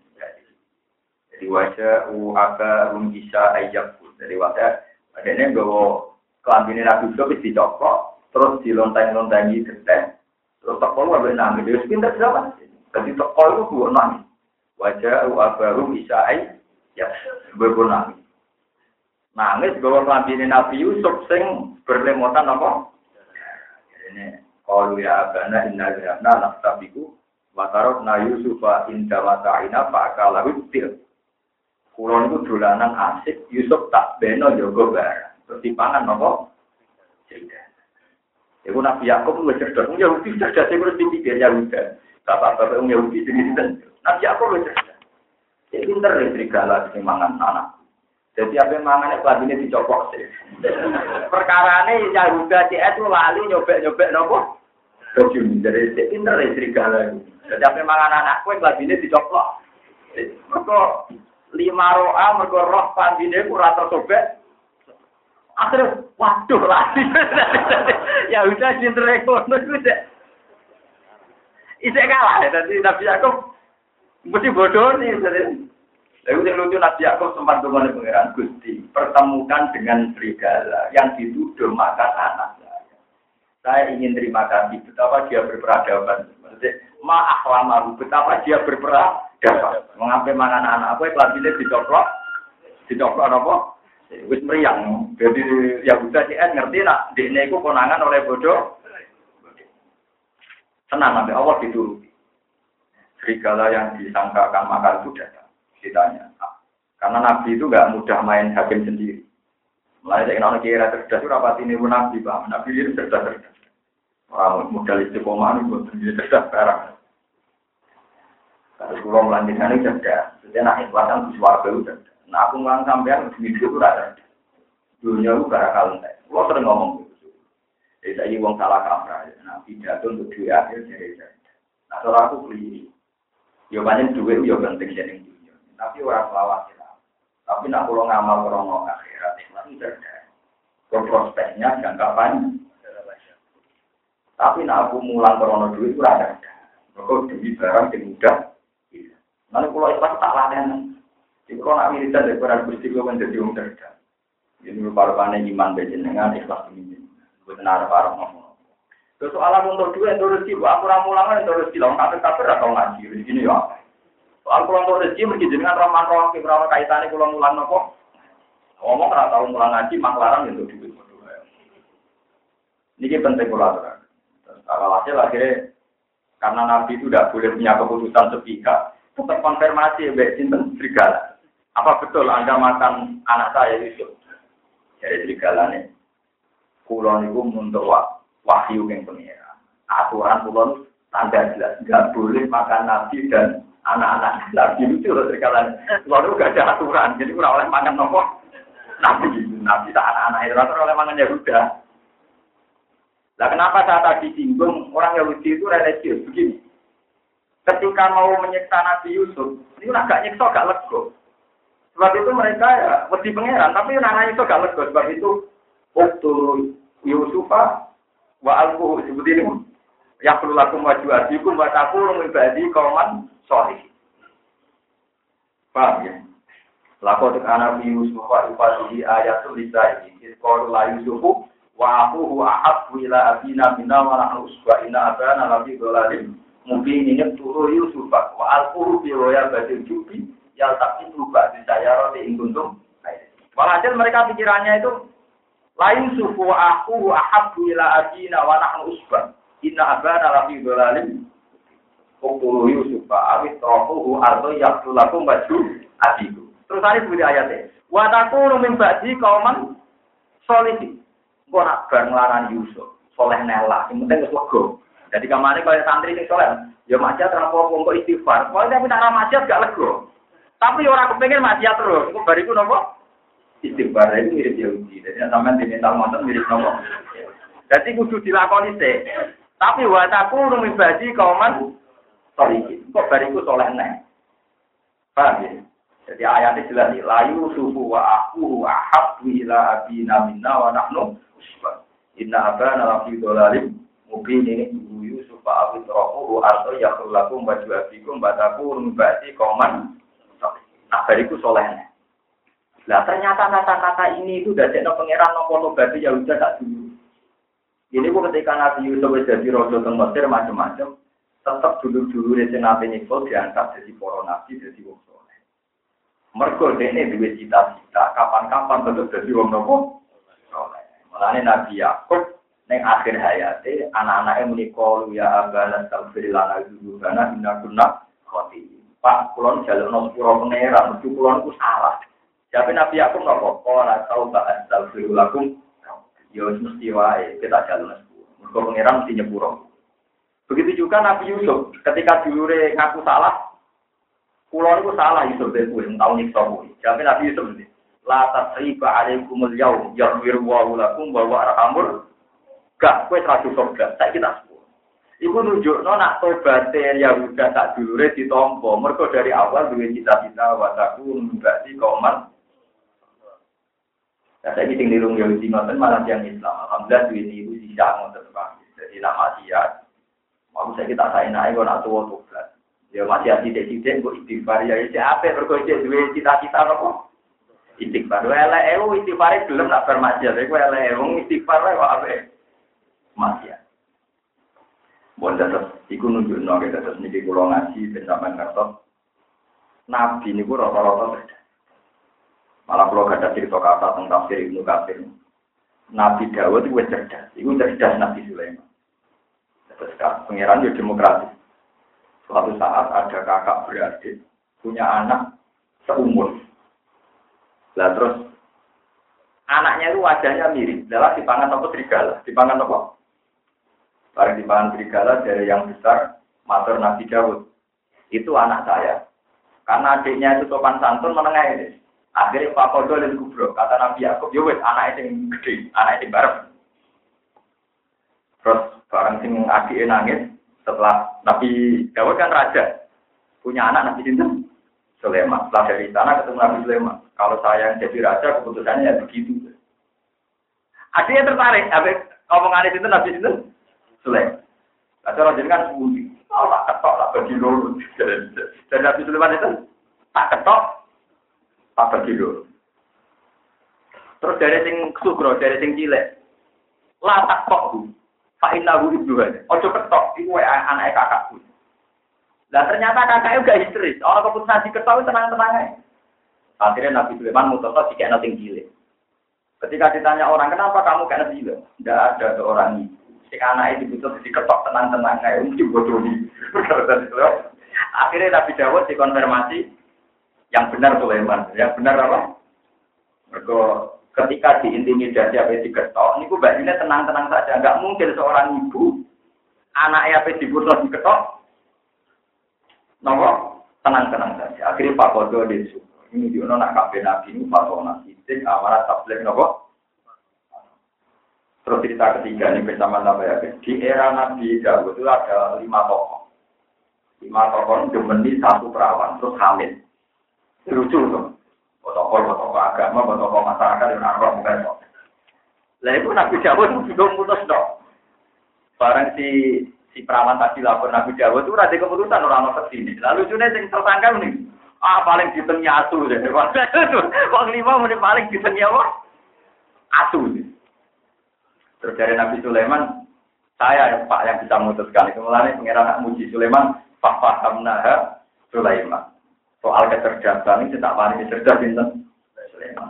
Jadi wajah u apa bisa ajak. Jadi wajah adanya bawa kelambin Nabi Yusuf dicokok, terus dilonteng-lontengi geteh, terus tokol wabah nangis. Dia pintar siapa? Jadi tokol itu buat nangis. Wajah u apa rum bisa ajak. Berbuat nangis. Nangis bawa kelambin Nabi Yusuf sing berlemotan apa? Ini kalau ya abana inna lihatna naftabiku watarok na Yusufa inda mata'ina fa'akalahu til. Kulon itu dolanan asik, Yusuf tak beno jogo barang. Terus dipangan apa? Cerita. Nabi Yakub lu cerdas, wong Yahudi cerdas, iku harus dipikir Yahuda. Bapak-bapak wong jenis itu. Nabi Yakub lu cerdas. Jadi pinter ya serigala sing anak. Jadi apa yang mangan itu ini dicopok sih. Perkara ini Yahuda CS itu lali nyobek-nyobek nopo. Kecil, jadi pinter ya serigala. Jadi apa yang mangan anak kue ini dicopok. Mereka lima roa, mereka roh pandine kurang tersobek. Akhirnya, waduh lali. ya udah cinta ekonomi itu Isek kalah, jadi Nabi Yakub mesti bodoh nih. Lalu yang lucu Nabi Yakub sempat dengan pangeran Gusti pertemukan dengan serigala yang dituduh makan anak saya. Saya ingin terima kasih betapa dia berperadaban. Maksudnya, maaf lama betapa dia berperadaban. Mengambil makan anak apa? Kelanjutnya dicoplok, dicoplok apa? Wis meriang. Jadi ya udah sih ngerti nak di ini konangan oleh bodoh. Tenang nanti Allah dituruti. Serigala yang disangkakan makan datang ceritanya. Karena Nabi itu nggak mudah main hakim sendiri. Mulai dari orang kira cerdas itu rapat ini pun Nabi, Pak. Nabi itu cerdas cerdas. Orang modal itu sendiri cerdas sekarang. Kalau pulau melanjutkan ini cerdas. Jadi nak ikhlasan di suarga itu cerdas. Nah aku ngulang sampean hidup itu rada. Dunia itu gara kalentek. Lo sering ngomong gitu. Jadi saya wong salah kaprah. Nah pidato untuk dua akhir jadi cerdas. Nah kalau aku beli, ya banyak duit, ya penting jadi tapi orang selawat ya. Tapi nak pulau ngamal krono akhirat itu cerdas. Prospeknya jangka panjang. Tapi nak aku mulang krono duit itu ada. Kok demi barang yang mudah. Nanti pulau ikhlas tak laden. Jadi kalau nak militer dari para gusti gue menjadi orang cerdas. Ini merupakan iman dengan ikhlas ini. Gue tenar para ngomong. Terus soalan untuk duit, itu rezeki. Aku ramulangan itu rezeki. Lalu kafir-kafir atau ngaji. Rezeki ya. Soal pulang ke rezeki mesti jenengan roman roh berapa kaitannya pulang mulang nopo. Ngomong ora tau mulang ngaji maklarang itu duit. Ini penting pulang terang. Hasil akhirnya karena Nabi itu tidak boleh punya keputusan sepihak, tetap konfirmasi baik sinten serigala. Apa betul Anda makan anak saya Yusuf? Jadi serigala nih. Kulon itu untuk wahyu yang pengira. Aturan kulon tanda jelas nggak boleh makan Nabi dan anak-anak nabi lucu loh sekalian. Lalu gak ada aturan, jadi kurang oleh makan nopo. Nabi, nabi tak anak-anak itu rata oleh makan Yahuda. Lah kenapa saya tadi singgung orang Yahudi itu religius begini? Ketika mau menyiksa Nabi Yusuf, ini agak nyiksa gak lego. Sebab itu mereka ya mesti pangeran, tapi anak itu gak lego. Sebab itu waktu Yusufa wa alquhu seperti ini. Ya perlu lakum waju adikum wa takulu min ba'di kauman sorry. Paham ya? Lakot anak Yusuf wa ibadihi ayat tulisah ini. Iskol la Yusufu wa akuhu ahabbu ila abina minna wa nahnu usba inna abana lafi dolalim. Mungkin ini turu Yusuf wa alquhu bi roya badil jubi yal tapi berubah di saya roti ingkuntum. Walhasil mereka pikirannya itu la Yusuf wa akuhu ahabbu ila abina wa nahnu usba inna abana lafi dolalim. Ukulu Yusuf awit tohuhu ardo yaktulakum baju adiku. Terus tadi seperti ayatnya. Wataku numin badi kauman solihi. Gue nak bar ngelarang Yusuf. Soleh nela. Yang penting gue Jadi kemarin kalau santri ini soleh. Ya maksiat terlalu pokok istighfar. Kalau tapi nak maksiat gak lego. Tapi orang kepengen maksiat terus. Gue bariku nopo. Istighfar itu mirip Yahudi. Jadi sampai di mental motor mirip nopo. Jadi kudu dilakoni sih. Tapi wataku numi baji kauman solih. Kok bariku soleh neng. Paham ya? Jadi ayatnya jelas layu suhu wa aku ahab ila abina minna wa nahnu usbah. Inna abana lafi dolalim ini ibu Yusuf wa abid rohu atau yakhulakum baju abikum bataku numbati koman. Nah bariku solehnya. Nah ternyata kata-kata ini itu udah jadi pangeran nopo berarti ya udah tak dulu. Ini bu ketika Nabi Yusuf jadi rojo ke Mesir macam-macam, tetap dulu-dulu di Nabi Nikol diangkat jadi para nabi, jadi wong soleh. Mergo ini dua cita-cita, kapan-kapan tetap jadi wong nopo soleh. Mulane Nabi Yakub neng akhir hayate anak-anaknya menikah ya abana salfir lana dulu karena inna kunna khoti. Pak kulon jalur nopo pura pangeran, kulon ku salah. Tapi Nabi Yakub nopo ora tau tak astagfirullah lakum. Ya mesti wae kita jalan sepuluh. Mergo pangeran mesti nyepuro. Begitu juga Nabi Yusuf, ketika dulure ngaku salah, pulau itu salah Yusuf ben kuwi tau nyiksa kuwi. Tapi Nabi Yusuf ini, la tasriba alaikumul yaum yaghfir wa lakum wa wa arhamur. Gak kowe radu surga, saya kita sepuluh. Iku nunjukno nak tobaté Yahuda tak dulure ditampa. Mergo dari awal duwe cita-cita wa takun berarti kauman Nah, saya bikin di rumah Yahudi ngoten malah yang Islam. Alhamdulillah duit ibu sisa ngoten Pak. Jadi nama dia. Saya kita saya naik kok nak tuh Ya masih ada tidak-tidak kok istighfar ya siapa berkocek duit cita-cita nopo. Istighfar. Wala ewu istighfar belum nak bermaksiat. Wala ewu istighfar kok apa? Maksiat. Bon terus iku nunjuk no kita terus niki kula ngaji. Nabi niku rata-rata. Malah kalau gak ada cerita kata tentang tafsir Ibnu Katsir. Nabi Dawud itu cerdas. Itu cerdas Nabi Sulaiman. Terus pangeran itu demokratis. Suatu saat ada kakak beradik punya anak seumur. Lah terus anaknya itu wajahnya mirip. Dalam dipangan apa serigala? Dipangan apa? Barang dipangan serigala dari yang besar, matur Nabi Dawud. Itu anak saya. Karena adiknya itu topan santun menengah ini. Akhirnya Pak Kodo dan Kubro, kata Nabi Yakub, ya wes anak yang gede, anak yang bareng. Terus bareng sing adiknya nangis, setelah Nabi Dawud kan raja, punya anak Nabi Sinten, Sulaiman. Setelah dari sana ketemu Nabi Sulaiman. Kalau saya yang jadi raja, keputusannya ya begitu. Adiknya tertarik, apa omongan itu Nabi Sinten, Sulaiman. Lalu orang jadi kan sembunyi. Oh, tak ketok, tak bagi lulu. Dan Nabi Sulaiman itu tak ketok, tak bagi Terus dari sing sugro, dari sing cilik. Latak tok bu. Pak Inahu ibu. Ojo ketok, itu anak kakakku. Nah ternyata kakaknya gak histeris. Orang keputusan di ketok tenang-tenang aja. Akhirnya Nabi Sulaiman mutus jika nanti cilik. Ketika ditanya orang, kenapa kamu kayak Nabi? Tidak ada seorang ibu. Si anak itu butuh di ketok tenang-tenang kayak mungkin bodoh Akhirnya Nabi Dawud dikonfirmasi, yang benar Sulaiman. Yang benar apa? Mereka ketika diintimidasi apa diketok, ini gue ini tenang-tenang saja. Enggak mungkin seorang ibu anaknya apa dibunuh diketok, nopo tenang-tenang saja. Akhirnya Pak Kodo disuruh. Ini di nak kafe nabi ini fatona sidik amanat tablet nopo. Terus cerita ketiga ini bersama sama ya. Di era Nabi Dawud itu ada lima tokoh. Lima tokoh gemeni satu perawan terus hamil. Lucu tuh. Protokol, protokol agama, protokol masyarakat yang naruh bukan kok. Lah itu Nabi Dawud itu juga mutus dong. Barang si si perawan tadi lapor Nabi Dawud itu ada keputusan orang mau ke sini. Lalu lucunya yang tersangka nih. Ah paling ditengnya asu deh. Wong lima menit paling ditengnya apa? Asu. Terus dari Nabi Sulaiman, saya Pak yang bisa memutuskan itu mulai pengiran muji Sulaiman, Pak Fahamnaha Sulaiman soal kecerdasan ini tak paling cerdas ini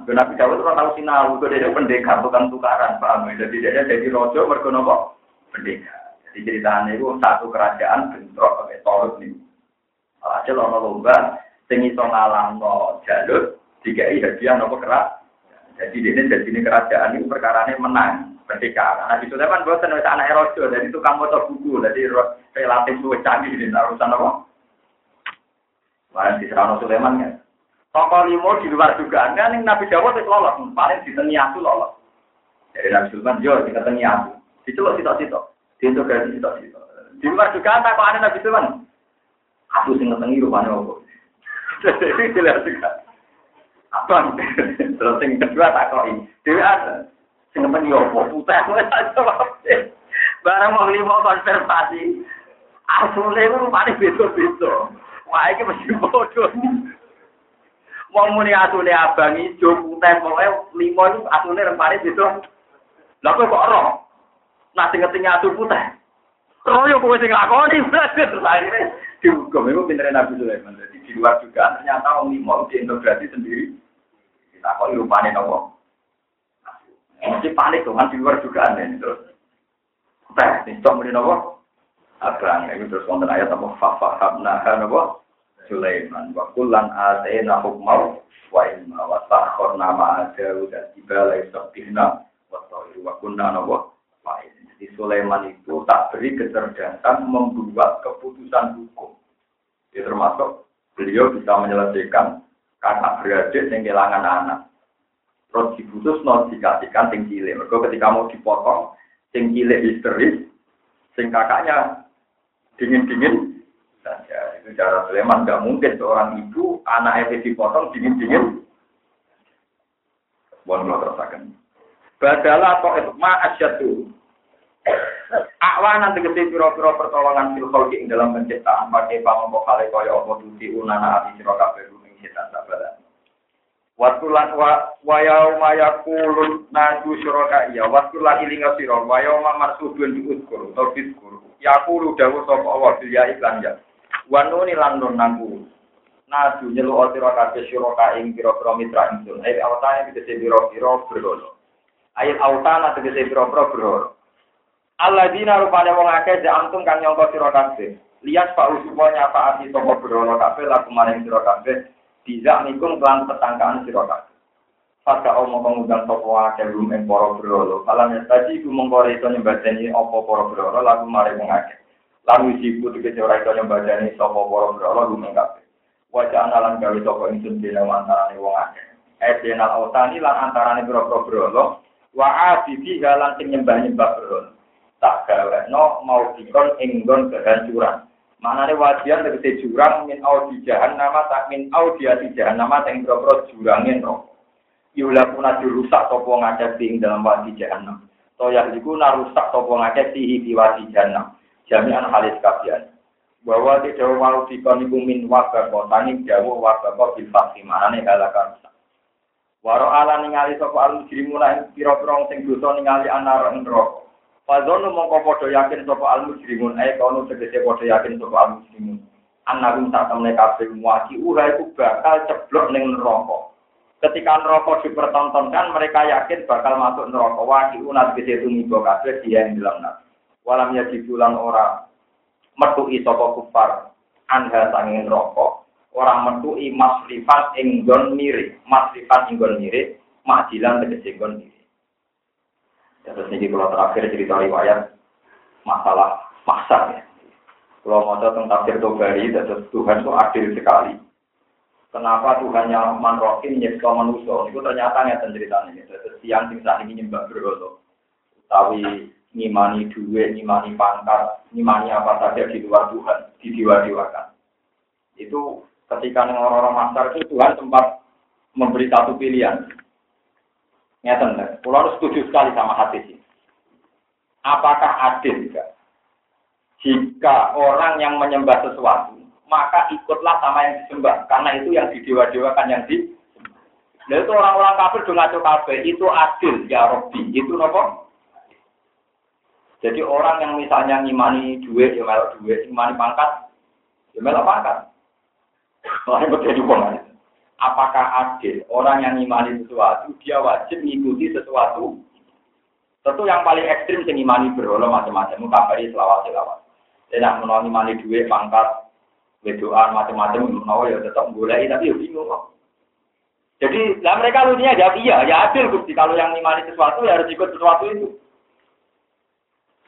Nabi Dawud itu tahu sinau, itu dia pendekar, bukan tukaran, paham ya? Jadi dia jadi rojo, mereka nopo pendekar. Jadi ceritanya itu satu kerajaan bentrok pakai toluk nih. Alhasil orang lomba, tinggi so ngalang no jalur, tiga i hadiah nopo kerak. Jadi dia jadi ini kerajaan ini perkara ini menang pendekar. Nah itu kan buat anak rojo, jadi kamu tahu buku, jadi relatif luwes canggih ini urusan apa? Malah di Serano Sulaiman kan. Tokoh limo di luar dugaan kan Nabi Dawud itu lolos, paling di aku lolos. Jadi Nabi Sulaiman yo di aku. Dicelok sitok-sitok. Diintegrasi sitok-sitok. Di luar juga kok ada Nabi Sulaiman. Aku sing ngetengi rupanya apa. Jadi jelas juga. Abang. Terus yang kedua tak kok ini. Dewi ada. Sing ngetengi apa. Putih. Barang mau lima konservasi. Asli itu rupanya beda-beda. Wah, ini mesti bodoh. Wong muni asune abang ijo putih pokoke limo itu asune rempane itu. Lah kok kok ora? Nah sing ngerti atu putih. Royo kowe sing lakoni terus akhirnya dihukum itu pintere Nabi Sulaiman. Jadi di luar juga ternyata wong limo diintegrasi sendiri. Kita kok rupane nopo? Mesti panik kan di luar juga aneh terus. Teh, ini cok nopo? Abang, ini terus konten ayat apa? Fafahabna nopo? Sulaiman wa kullan atayna hukmau wa ilma wa sakharna ma'a Daud dan Jibala yusabihna wa ta'iru wa kunna Jadi Sulaiman itu tak beri kecerdasan membuat keputusan hukum. Itu termasuk beliau bisa menyelesaikan kakak beradik yang kehilangan anak. Terus diputus no dikasihkan sing cilik. Mereka ketika mau dipotong, sing cilik histeris, sing kakaknya dingin-dingin saja. Itu cara Sulaiman nggak mungkin seorang ibu anak itu dipotong dingin-dingin. Buat lo terasakan. Badalah atau ma asyadu. Awanan tegesi piro-piro pertolongan khalqi ing dalam penciptaan pakai pamongko kale kaya apa tuti unana ati sira kabeh ruming setan sabaran. Watulan wa wa yauma yaqulun nadu syuraka ya watulan ilinga sira wa yauma marsudun diuskur utawa diskur. Yaqulu dawuh sapa Allah bil ya iklan ya. Wanuni lan nun nangku. Nadu nyelu otiro kabeh syuraka ing pira-pira mitra ingsun. Ayo awtane tegese pira-pira berhala. Ayo awtana tegese pira-pira berhala. Alladzina rupane wong akeh jamtum kang nyangka sira kabeh. Lias pak usuwa nyapa ati sapa berhala kabeh laku maring sira kabeh. Bisa nikum kelan petangkaan sira kabeh. Pada omong pengundang sopo akeh rum ing para berhala. Kalan tadi ku mengko iso nyembadani apa para berhala laku maring wong akeh. Lalu sibu tegese ora iso nyembadani sapa para berhala rumeng kabeh. Wajah analan gawe sapa ingsun dene antarane wong akeh. Edenal autani lan antarane pira-pira berhala wa abidi halan sing nyembah-nyembah berhala. Tak gaweno mau dikon ing nggon kehancuran. Manane wajian tegese jurang min audi nama tak min audiati nama sing pira-pira jurange neraka. Yulakuna dirusak sapa ngakeh ing dalam wadi jahannam. Toyah iku narusak sapa ngakeh sihi di wadi jahannam jami'an halis kabian. Bahwa tidak mau dikon iku min wabah kotani jauh wabah kok bil fakti manane halakan. Waro ala ningali sapa al mujrimun ing pira-pira sing dosa ningali anar neraka. Mongko padha yakin sapa al mujrimun ae kono tegese padha yakin sapa al mujrimun. Anagum tak temne kabeh muaki ura iku bakal ceblok ning neraka. Ketika neraka dipertontonkan mereka yakin bakal masuk neraka. Waki unat gede tumiba kabeh dia yang dalam neraka walam ya dibulan ora metuki sapa kufar anha sanging rokok orang metuki maslifan enggon mirip maslifan enggon mirip majilan tegese enggon mirip terus ini kalau terakhir cerita riwayat masalah maksa ya kalau mau tentang tafsir Tobari, terus Tuhan itu adil sekali. Kenapa Tuhan yang manrokin nyekso manusia? Itu ternyata nggak ceritanya. Terus siang sing saat ini nyembah berhala. Tapi ngimani duit, ngimani pangkat, ngimani apa saja di luar Tuhan, di diwa-diwakan. Itu ketika orang-orang masyarakat itu Tuhan sempat memberi satu pilihan. Ngeten, pulau harus setuju sekali sama hati ini. Apakah adil juga? Jika orang yang menyembah sesuatu, maka ikutlah sama yang disembah. Karena itu yang didewa-dewakan yang di Nah itu orang-orang kafir dengan kafir itu adil ya Robi. Itu nopo jadi orang yang misalnya ngimani duit, ya melok duit, ngimani pangkat, ya melok pangkat. Soalnya betul juga Apakah adil orang yang ngimani sesuatu, dia wajib mengikuti sesuatu? Tentu yang paling ekstrim sing ngimani berhala macam-macam, kabari selawat selawat. Tidak mau ngimani duit, pangkat, wedoan macam-macam, mau ya tetap boleh, tapi ya bingung. Jadi, lah mereka lucunya jawab iya, ya adil Gusti. Kalau yang ngimani sesuatu ya harus ikut sesuatu itu.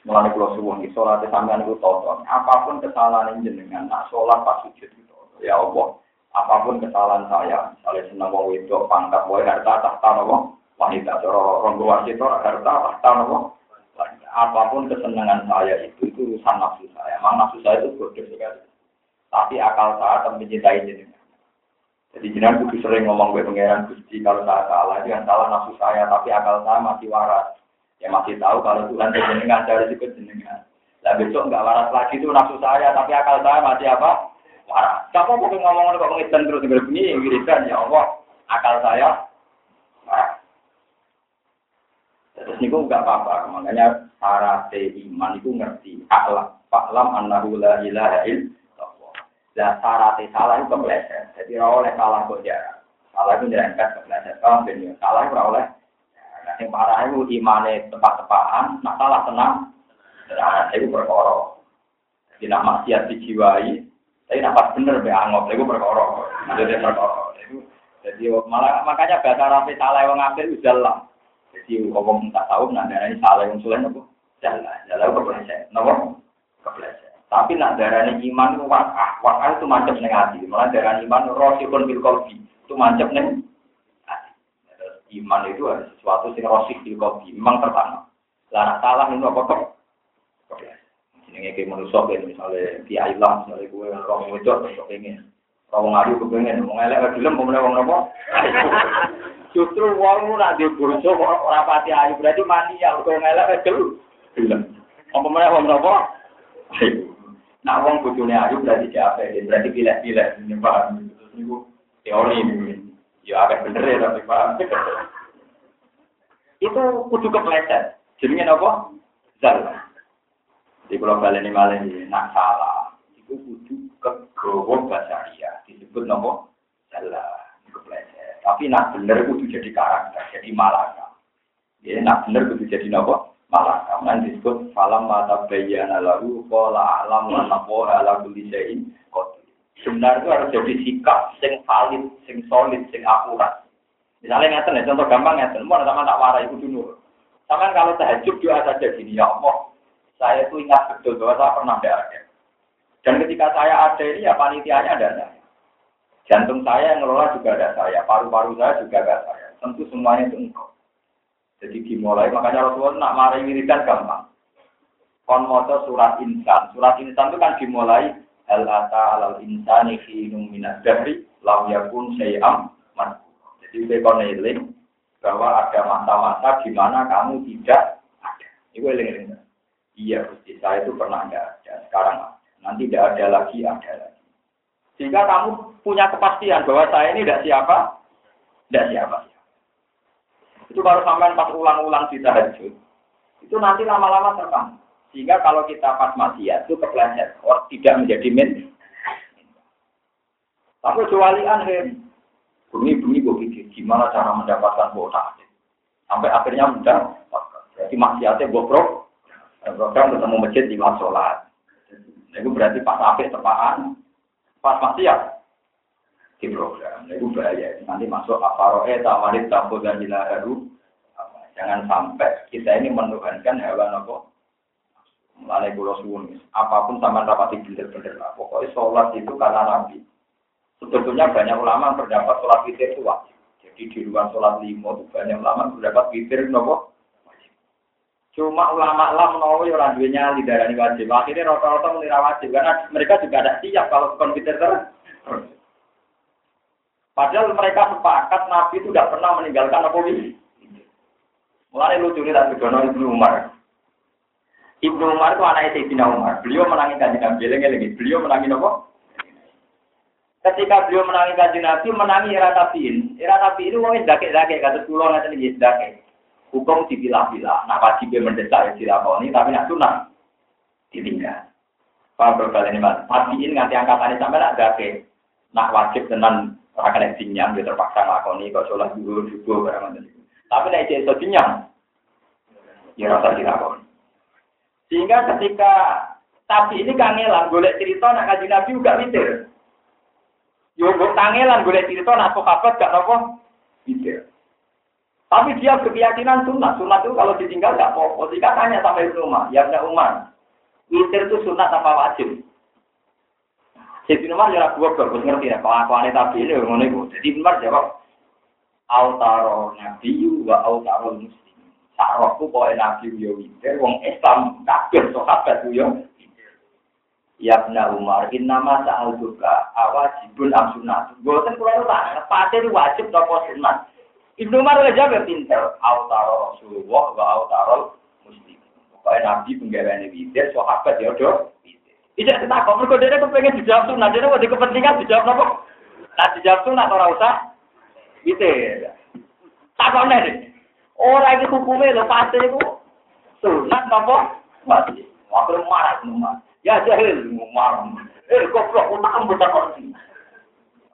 Mulai kalau suwun di sholat sampean itu tonton. Apa pun kesalahan jenengan, nak sholat pas sujud itu. Ya Allah, apa pun kesalahan saya, misalnya senang mau itu pangkat, mau harta tahta nopo, wanita coro ronggo wasit harta tahta nopo, apa pun kesenangan saya itu itu urusan nafsu saya. Emang nafsu saya itu bodoh sekali. Tapi akal saya akan mencintai jenengan. Jadi jenengan kudu sering ngomong ke pangeran Gusti kalau saya salah, jangan salah nafsu saya, tapi akal saya masih waras. Ya masih tahu kalau Tuhan jenengan dari itu jenengan. Nah besok nggak waras lagi itu nafsu saya, tapi akal saya masih apa? Waras. Siapa mau ngomong kok ngidan terus begini, wiridan ya Allah, akal saya waras. Terus niku nggak apa-apa, makanya syarat iman itu ngerti. Aklam, faklam annahu la ilaha illallah. Lah syarat salah itu kepleset. Jadi ora oleh salah kok jarang. Salah itu nyerempet kepleset. Kalau ben salah ora oleh. Nah, yang parah itu imane tepat-tepatan, nah salah tenang. Nah, itu perkara. Jadi nak maksiat dijiwai, tapi nak bener be angop, itu perkara. Jadi perkara. Jadi malah makanya bahasa rapi salah yang ngambil udah lah. Jadi ngomong tak tahu nah darah ini salah yang sulit nopo jalan jalan kepleset nopo kepleset. Tapi nak darah ini iman itu wakah wakah itu macam neng hati. Malah darah iman rosikun bil kolbi itu macam neng Iman itu ada sesuatu yang rosik bil kolbi memang tertanam. Lah salah itu apa kok kepleset. Ini kayak manusia kayak misalnya kiai lah misalnya gue orang itu atau pengen Kalau ngadu kepengen, mau ngelak gelem, mau menang nopo. Justru wong nak di burjo ora pati ayu berarti mani ya kalau ngelak gelem. Gelem. Apa menang wong nopo? Nah wong bojone ayu berarti siapa? Berarti pilih-pilih ini paham. Terus niku teori ini. Ya agak bener ya tapi paham. Itu kudu kepleset. Jenenge napa? Zalah. Di kalau kalian ini malah nak salah, itu kudu kegawa basaria disebut nopo salah kepleset tapi nak bener kudu jadi karakter jadi malaka ya nak bener kudu jadi nopo malaka nanti disebut falam mata bayana lalu pola alam wa naqwa ala kulli syai'in Sebenarnya itu harus jadi sikap sing valid, sing solid, sing akurat. Misalnya ngeten ya, contoh gampang ngeten, mau sama tak warai itu dulu. Sama kalau tahajud doa saja gini, ya Allah, saya itu ingat betul bahwa saya pernah ada. Dan ketika saya ada ini ya panitianya ada saya. Jantung saya yang ngelola juga ada saya, paru-paru saya juga ada saya. Tentu semuanya itu engkau. Jadi dimulai, makanya Rasulullah nak mari wiridan gampang. Kon moto surat insan. Surat insan itu kan dimulai hal ata alal insani khinum minad dahri lam yakun syai'am Jadi bekon eling bahwa ada masa-masa di mana kamu tidak ada. Itu eling-eling. Iya, Gusti, saya itu pernah ada, sekarang ada. Nanti tidak ada lagi, ada lagi. Sehingga kamu punya kepastian bahwa saya ini tidak siapa, tidak siapa. Itu baru sampai pas ulang-ulang di tahajud. Itu nanti lama-lama terbang. Sehingga kalau kita pas maksiat itu kepleset, or tidak menjadi min. Tapi jualian hem. Bumi-bumi gue pikir gimana cara mendapatkan kuota. Sampai akhirnya mudah. Jadi maksiatnya gue pro. Program ketemu masjid di sholat. Itu berarti pas apik tepaan, pas maksiat di program. Itu bahaya. Nanti masuk aparoe tawarit tabu dan jilaharu. Jangan sampai kita ini menuhankan hewan apa. Mulai kulo suwun, apa pun sama rapati bener-bener lah. Pokoknya sholat itu karena nabi. Sebetulnya banyak ulama berdapat sholat witir itu wajib. Jadi di luar sholat lima itu banyak ulama berdapat witir nopo Cuma ulama lah mau ya orang duwe nyali wajib. Akhirnya rata-rata mengira wajib karena mereka juga ada siap kalau komputer terus. Padahal mereka sepakat Nabi itu tidak pernah meninggalkan apa ini. Mulai lucu nih tadi Dono Ibnu Umar. Ibnu Umar itu anaknya Sayyidina Umar. Beliau menangi kajian Nabi. Lengi Beliau menangi apa? Ketika beliau menangi kajian Nabi, menangi era tabiin. Era tabiin itu mungkin dake-dake. Kata pulau nanti nih dake hukum dipilah-pilah. Nah wajib mendesak ya dilakoni, tapi nak sunah ditinggal. Paham berbalik ini mas. Matiin nganti angkatannya sampai nak gake. Nak wajib tenan orang kena dinyam, dia terpaksa lakoni kok sholat dulu juga barang itu. Tapi nak iso dinyam, ya rasa dilakoni. Sehingga ketika tapi ini kangelan, golek cerita nak kaji nabi juga witir. Yo kangelan golek cerita nak sahabat gak nopo witir. Tapi dia berkeyakinan sunat. Sunat itu kalau ditinggal nggak apa-apa. Tanya sampai Umar, ya Ibnu Umar, witir itu sunat apa wajib? Jadi Umar jawab dua bagus ngerti ya. Kalau aku aneh tapi ini ngono itu. Jadi Umar jawab, autaro nabi wa autaro muslim. Sarokku kok nabi yo witir, wong Islam kabeh sahabat yo Ya benar Umar, innama sa'aluka awajibun am sunnah. Boten kula tak pate wajib apa sunat. Ibnu Umar aja jawab pinter, autaro Rasulullah wa autaro muslim. Pokoknya Nabi penggaweane witir, sahabat ya do. Tidak kok mergo dhewe kepengen dijawab sunat, dhewe wedi kepentingan dijawab apa? Nah dijawab sunat ora usah witir. Takone deh. Ora iki hukume lho pasti iku sunat apa? Wajib. Waktu marah semua. Ya jahil ngomong. Eh goblok utak mboten kok.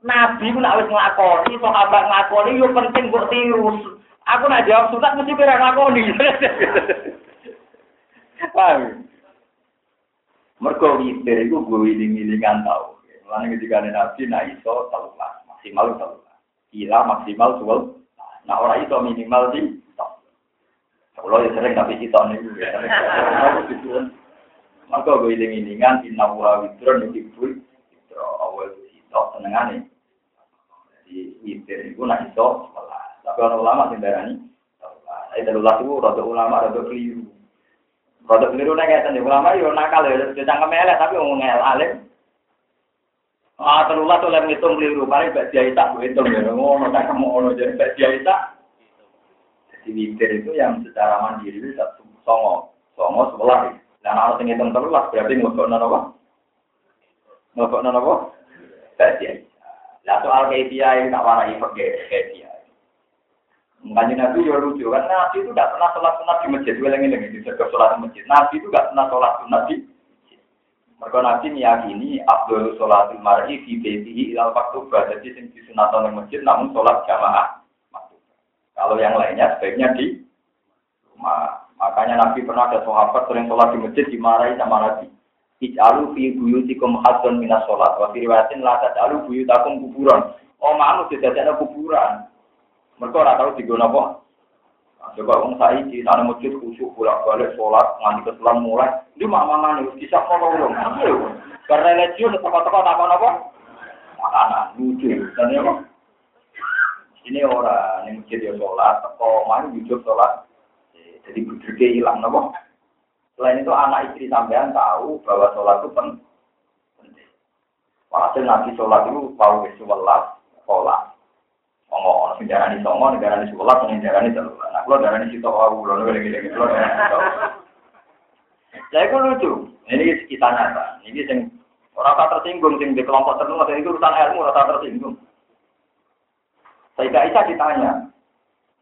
Nabi ku nek wis nglakoni, sahabat nglakoni yo penting kok tiru. Aku nak jawab sunat mesti kira nglakoni. Paham? Mergo witir iku gue wiling-wilingan tau. Lan ketika Nabi nak iso telulas, maksimal telulas. Kila maksimal suwel. Nah ora iso minimal di Kalau ya sering tapi kita nih, maka gue iling-ilingan inna wa witron yuhibbul witro awal itu senengane. Jadi witir itu nak iso Tapi orang ulama sing darani Saya telulah itu rada ulama rada keliru. Rada keliru nek ngeten ulama yo nakal ya cangkem elek tapi ngomong alim. Ah telulah tuh lem ngitung keliru paling bak dia tak hitung ya ngono tak ngono jadi bak dia tak. Jadi witir itu yang secara mandiri itu satu songo, songo sebelah dan harus ngitung terulas berarti ngokok nono apa? Ngokok nono apa? Bagian. Lah soal kedia yang tak warai pakai kedia. Mungkin Nabi juga lucu kan Nabi itu tidak pernah sholat sunat di masjid. Gue lagi lagi dijaga sholat di masjid. Nabi itu tidak pernah sholat sunat di mereka Nabi meyakini Abdul Sholatul Mar'i fi baitihi ilal maktubah. Jadi sing disunatan di masjid namun sholat jamaah. Kalau yang lainnya sebaiknya di rumah. Makanya Nabi pernah ada sahabat sering sholat di masjid dimarahi sama Nabi. Ij'alu fi buyutikum hasun minas sholat. Wa fi riwayatin taj'alu buyutakum kuburan. Oh manu ada kuburan. Mereka ora tahu digono apa. Nah, coba wong saiki nang masjid khusyuk bolak-balik sholat nganti keselam mulai. Di mana nih bisa kok wong. Karena religius toko-toko takon apa? Makanan lucu. Dan ya Ini orang yang masjid ya sholat, toko mana jujur sholat, jadi budurnya hilang, nopo. Selain itu anak istri sampean tahu bahwa sholat itu penting. Walhasil nabi sholat itu tahu sebelas sholat. Songo, orang negara di songo, negara di sholat, negara di sholat. Nah, kalau negara di situ tahu, kalau negara di situ Saya itu lucu. Ini kita nyata. Ini sing orang tersinggung, sing di kelompok tertentu, itu urusan ilmu, rata tersinggung. Saya Aisyah ditanya,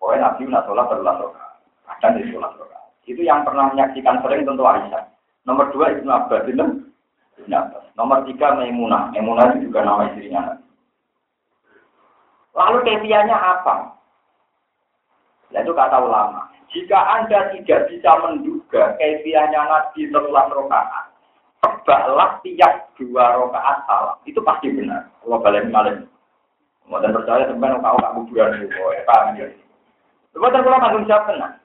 pokoknya Nabi nak sholat berulang sholat dan di sholat rokaat. Itu yang pernah menyaksikan sering tentu Aisyah. Nomor dua Ibnu Abbas Ibnu Abbas. Nomor tiga Maimunah. Maimunah itu juga nama istrinya. Lalu kefianya apa? Itu kata ulama. Jika Anda tidak bisa menduga kefianya Nabi setelah rokaat, tebaklah tiap dua rokaat salah. Itu pasti benar. Allah balik malam. Kemudian percaya sebenarnya kau tak kuburan itu. Ya, paham ya. Tanggung jawab tenang.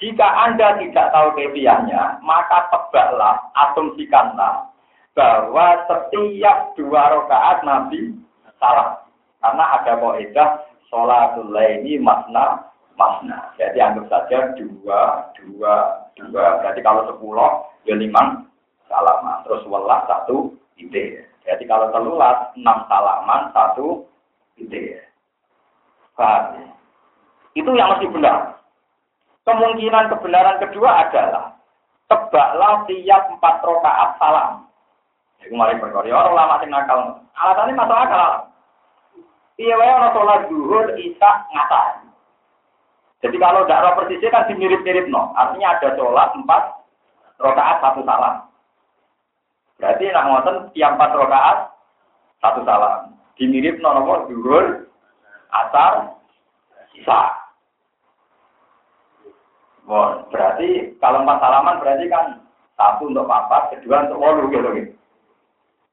Jika Anda tidak tahu kebiasaannya, maka tebaklah, asumsikanlah bahwa setiap dua rakaat Nabi salah. Karena ada kaidah sholatul ini makna makna. Jadi anggap saja dua, dua, dua. Berarti kalau sepuluh, ya lima salaman. Terus welas satu ide. Jadi kalau telulas, enam salaman, satu ide. Itu yang masih benar. Kemungkinan kebenaran kedua adalah tebaklah tiap empat rokaat salam. Itu kemarin berkori orang lama sing nakal. Alasannya masuk akal. Iya wae orang sholat zuhur, isya, ngatar. Jadi kalau tidak roh persisnya kan dimirip-mirip no. Artinya ada sholat empat rokaat satu salam. Berarti nak ngoten tiap empat rokaat satu salam. Dimirip no nomor zuhur, asar, isya. Bon, berarti kalau empat salaman berarti kan satu untuk papat, kedua untuk wolu gitu gitu.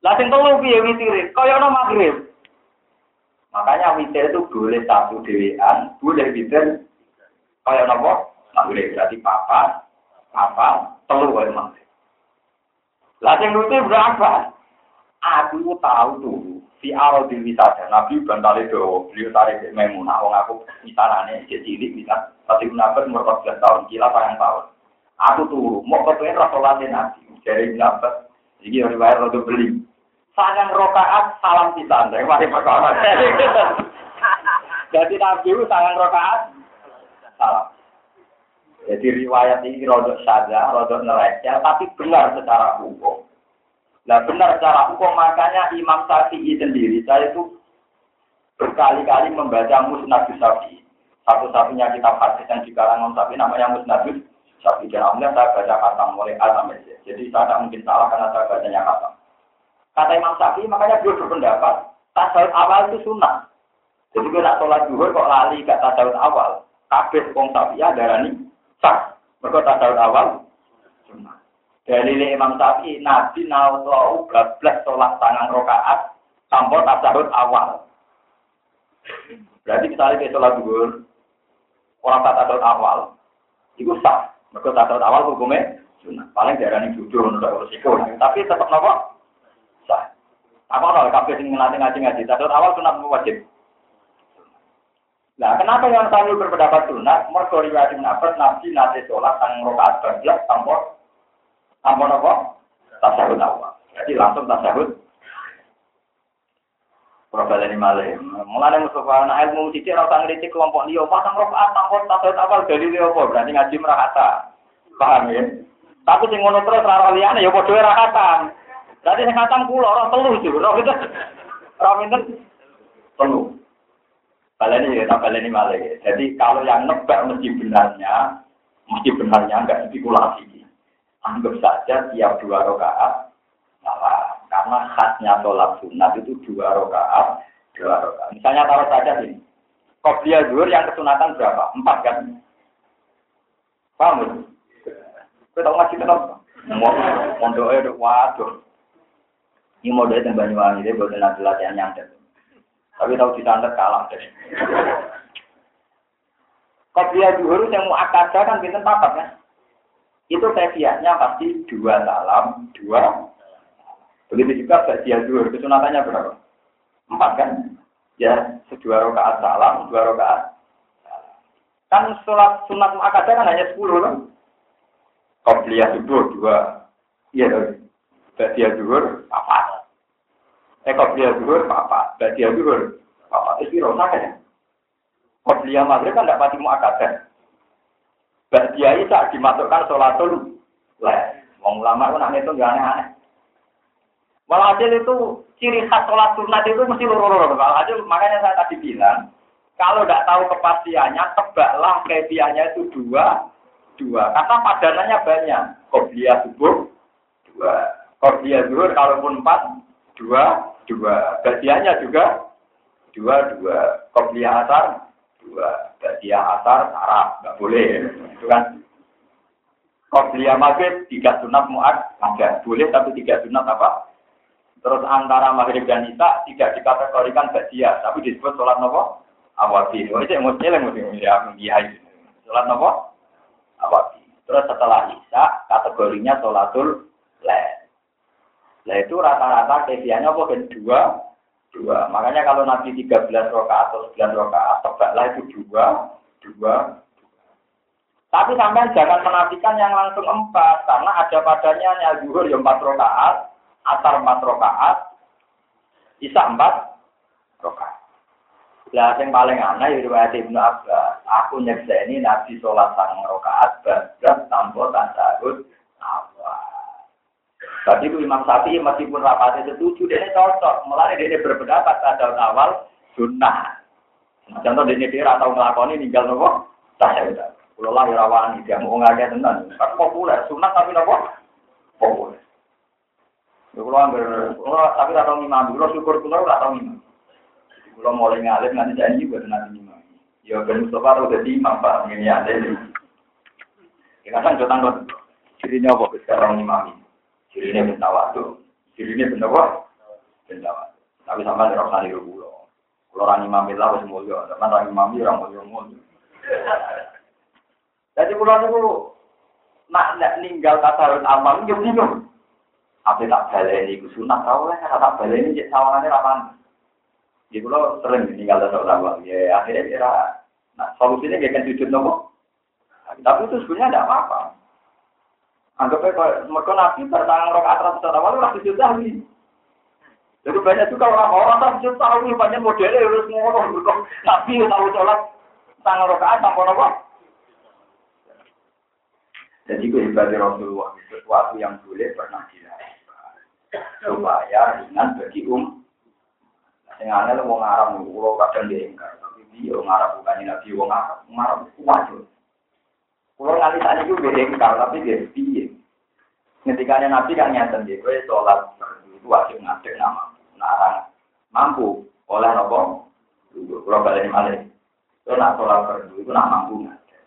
Lah sing telu piye witir? Kaya ono maghrib. Makanya witir itu boleh satu dewean, boleh witir kaya nopo? Maghrib berarti papat, papat, telu kaya. Lah sing lucu berapa? Aku tahu tuh fi arodil wisada. Nabi bantale do, beliau tarik Maimunah wong aku misalane jadi cilik bisa tapi nabi umur 14 tahun, kila sayang tahun. Aku turu, mau kepengen rasulate Nabi. Jadi nabi, iki riwayat rada beli. Sangang rokaat salam kita, mari perkara. Jadi Nabi itu sangang rokaat salam. Jadi riwayat ini rodok saja, rodok neraca, tapi benar secara hukum. Nah benar secara hukum makanya Imam Syafi'i sendiri saya itu berkali-kali membaca Musnad Syafi'i. Satu-satunya kitab hadis yang dikarang Imam Syafi'i namanya Musnad Syafi'i. Dan saya baca kata mulai A sampai. Jadi saya tidak mungkin salah karena saya bacanya kata. Kata Imam Syafi'i makanya dia berpendapat tasawuf awal itu sunnah. Jadi nak sholat duhur kok lali gak tasawuf awal. Kabeh wong Syafi'i darani sah. Mereka tasawuf awal sunnah. Dari Imam Syafi'i, Nabi nawau bablas sholat tangan rokaat tanpa tasawuf awal. Berarti misalnya kita sholat dulu, orang tak tasawuf awal, itu sah. Mereka tasawuf awal hukumnya sunnah. Paling darah ini jujur, untuk resiko. Tapi tetap nopo. Apa kalau kafe sing ngelatih ngaji ngaji tasawuf awal sunnah wajib. Nah, kenapa yang saya berpendapat sunnah? Mereka riwayat Nabi nanti sholat tangan rokaat bablas tanpa Ampun apa? Tasahud awal. Jadi langsung tasahud. Profil ini malah. Mulai Mustafa anak ilmu cici rasa ngeritik kelompok dia. Pasang rokaat tanpa tasahud awal dari dia apa? Berarti ngaji merahata. Paham ya? Tapi sing ngono terus rara liyane ya padha ora khatam. Berarti sing khatam kula ora telu iki. Ora pinten. Ora pinten. Telu. Baleni ya, tak baleni malah. Jadi kalau yang nebak mesti benarnya, mesti benarnya enggak spekulasi. Anggap saja tiap dua rakaat salah. Karena khasnya sholat sunat itu dua rakaat, dua rakaat. Misalnya taruh saja ini. Qobliyah zuhur yang kesunatan berapa? Empat kan? Paham ya? Kita tahu masih? Mondoknya udah waduh. Ini modelnya yang Banyuwangi, dia buat nanti latihan nyantet. Tapi tahu di santet kalah deh. Qobliyah zuhur yang mau akadah kan bintang papat kan? itu kefiahnya pasti dua salam, dua. Begitu juga bagian dua, kesunatannya berapa? Empat kan? Ya, sedua rakaat salam, dua rakaat. Kan sholat sunat muakkadah kan hanya sepuluh kan? Qobliyah subuh dua. Iya, bagian dua, apa? Eh, qobliyah dua, apa? Bagian dua, apa? Itu kan ya? Qobliyah maghrib kan tidak pasti muakkadah. Mbak Kiai tak dimasukkan sholatul leh. Wong ulama itu nanya itu nggak aneh-aneh. Walhasil itu ciri khas sholat sunat itu mesti loro-loro. Walhasil makanya saya tadi bilang, kalau tidak tahu kepastiannya, tebaklah kebiasaannya itu dua, dua. Karena padanannya banyak. Kopiah subuh, dua. Kopiah zuhur, kalaupun empat, dua, dua. Bagiannya juga, dua, dua. Kopiah asar, dua. Badia asar, sarap, nggak boleh. Itu kan. Qobliya maghrib, tiga sunat muat, ada. Boleh tapi tiga sunat apa? Terus antara maghrib dan isya tidak dikategorikan badia, tapi disebut sholat nopo? Awati. Oh, itu yang mesti yang mesti ya, Sholat nopo? Awati. Terus setelah isya, kategorinya sholatul leh. Nah itu rata-rata kebiasaannya apa? Dua, dua. Makanya kalau Nabi 13 rokaat atau 9 rokaat, tebaklah itu dua, dua. Tapi sampai jangan menafikan yang langsung empat, karena ada padanya yang zuhur yang empat rokaat, asar empat rokaat, isa empat rokaat. Ya, yang paling aneh riwayat Ibnu Abbas, aku nyeksa ini Nabi sholat sang rokaat, bablas tanpa tasawuf tapi itu Imam Syafi'i meskipun rapatnya setuju, dia cocok. Mulai dia berpendapat pada awal sunnah. Nah, contoh dia dia atau ngelakoni ninggal nopo, saya udah. Kalau lah rawan dia mau ngajak tentang, kan populer, sunnah tapi nopo populer. Ya, kalau anggar, tapi tak tahu imam, kalau syukur kalau tak tahu imam. Kalau mulai ngalir nanti janji buat nanti imam. Ya Ben Mustafa udah di imam pak, ini ada ini. Kita kan jodoh kan, dirinya apa sekarang imam ini. Jadi ini benda apa? Benda waktu. Tapi sama dengan orang niru pulau. Kalau orang imam itu harus mulia. Teman orang imam itu orang mulia mulia. Jadi pulau itu nak nak ninggal tasarun amal itu bingung. Apa tak balik ini? Sunat tahu lah. Tak balik ini jadi sawangannya apa? Jadi kalau sering meninggal dari awal, ya akhirnya kira, nah solusinya gak kan sujud nopo. Tapi itu sebenarnya tidak apa-apa. Anggapnya kalau mereka nabi bertangan rokaat awal, orang sujud lagi. Jadi banyak juga orang-orang tak sujud tahu banyak modelnya harus ngomong berkok nabi tahu sholat tangan rokaat tanpa nopo. Jadi kehebatnya Rasulullah sesuatu yang boleh pernah dilakukan supaya ringan bagi um Sing aneh wong Arab kulo kadang diingkar, tapi dia wong Arab bukan nabi wong wong Arab kuat. Kulo nganti saat itu diingkar, tapi dia piye. Ketika nabi kan nyata dia, gue sholat itu wajib ngadek nama, narang mampu oleh nopo. Kulo balik malah, gue nak sholat fardu itu nak mampu ngadek,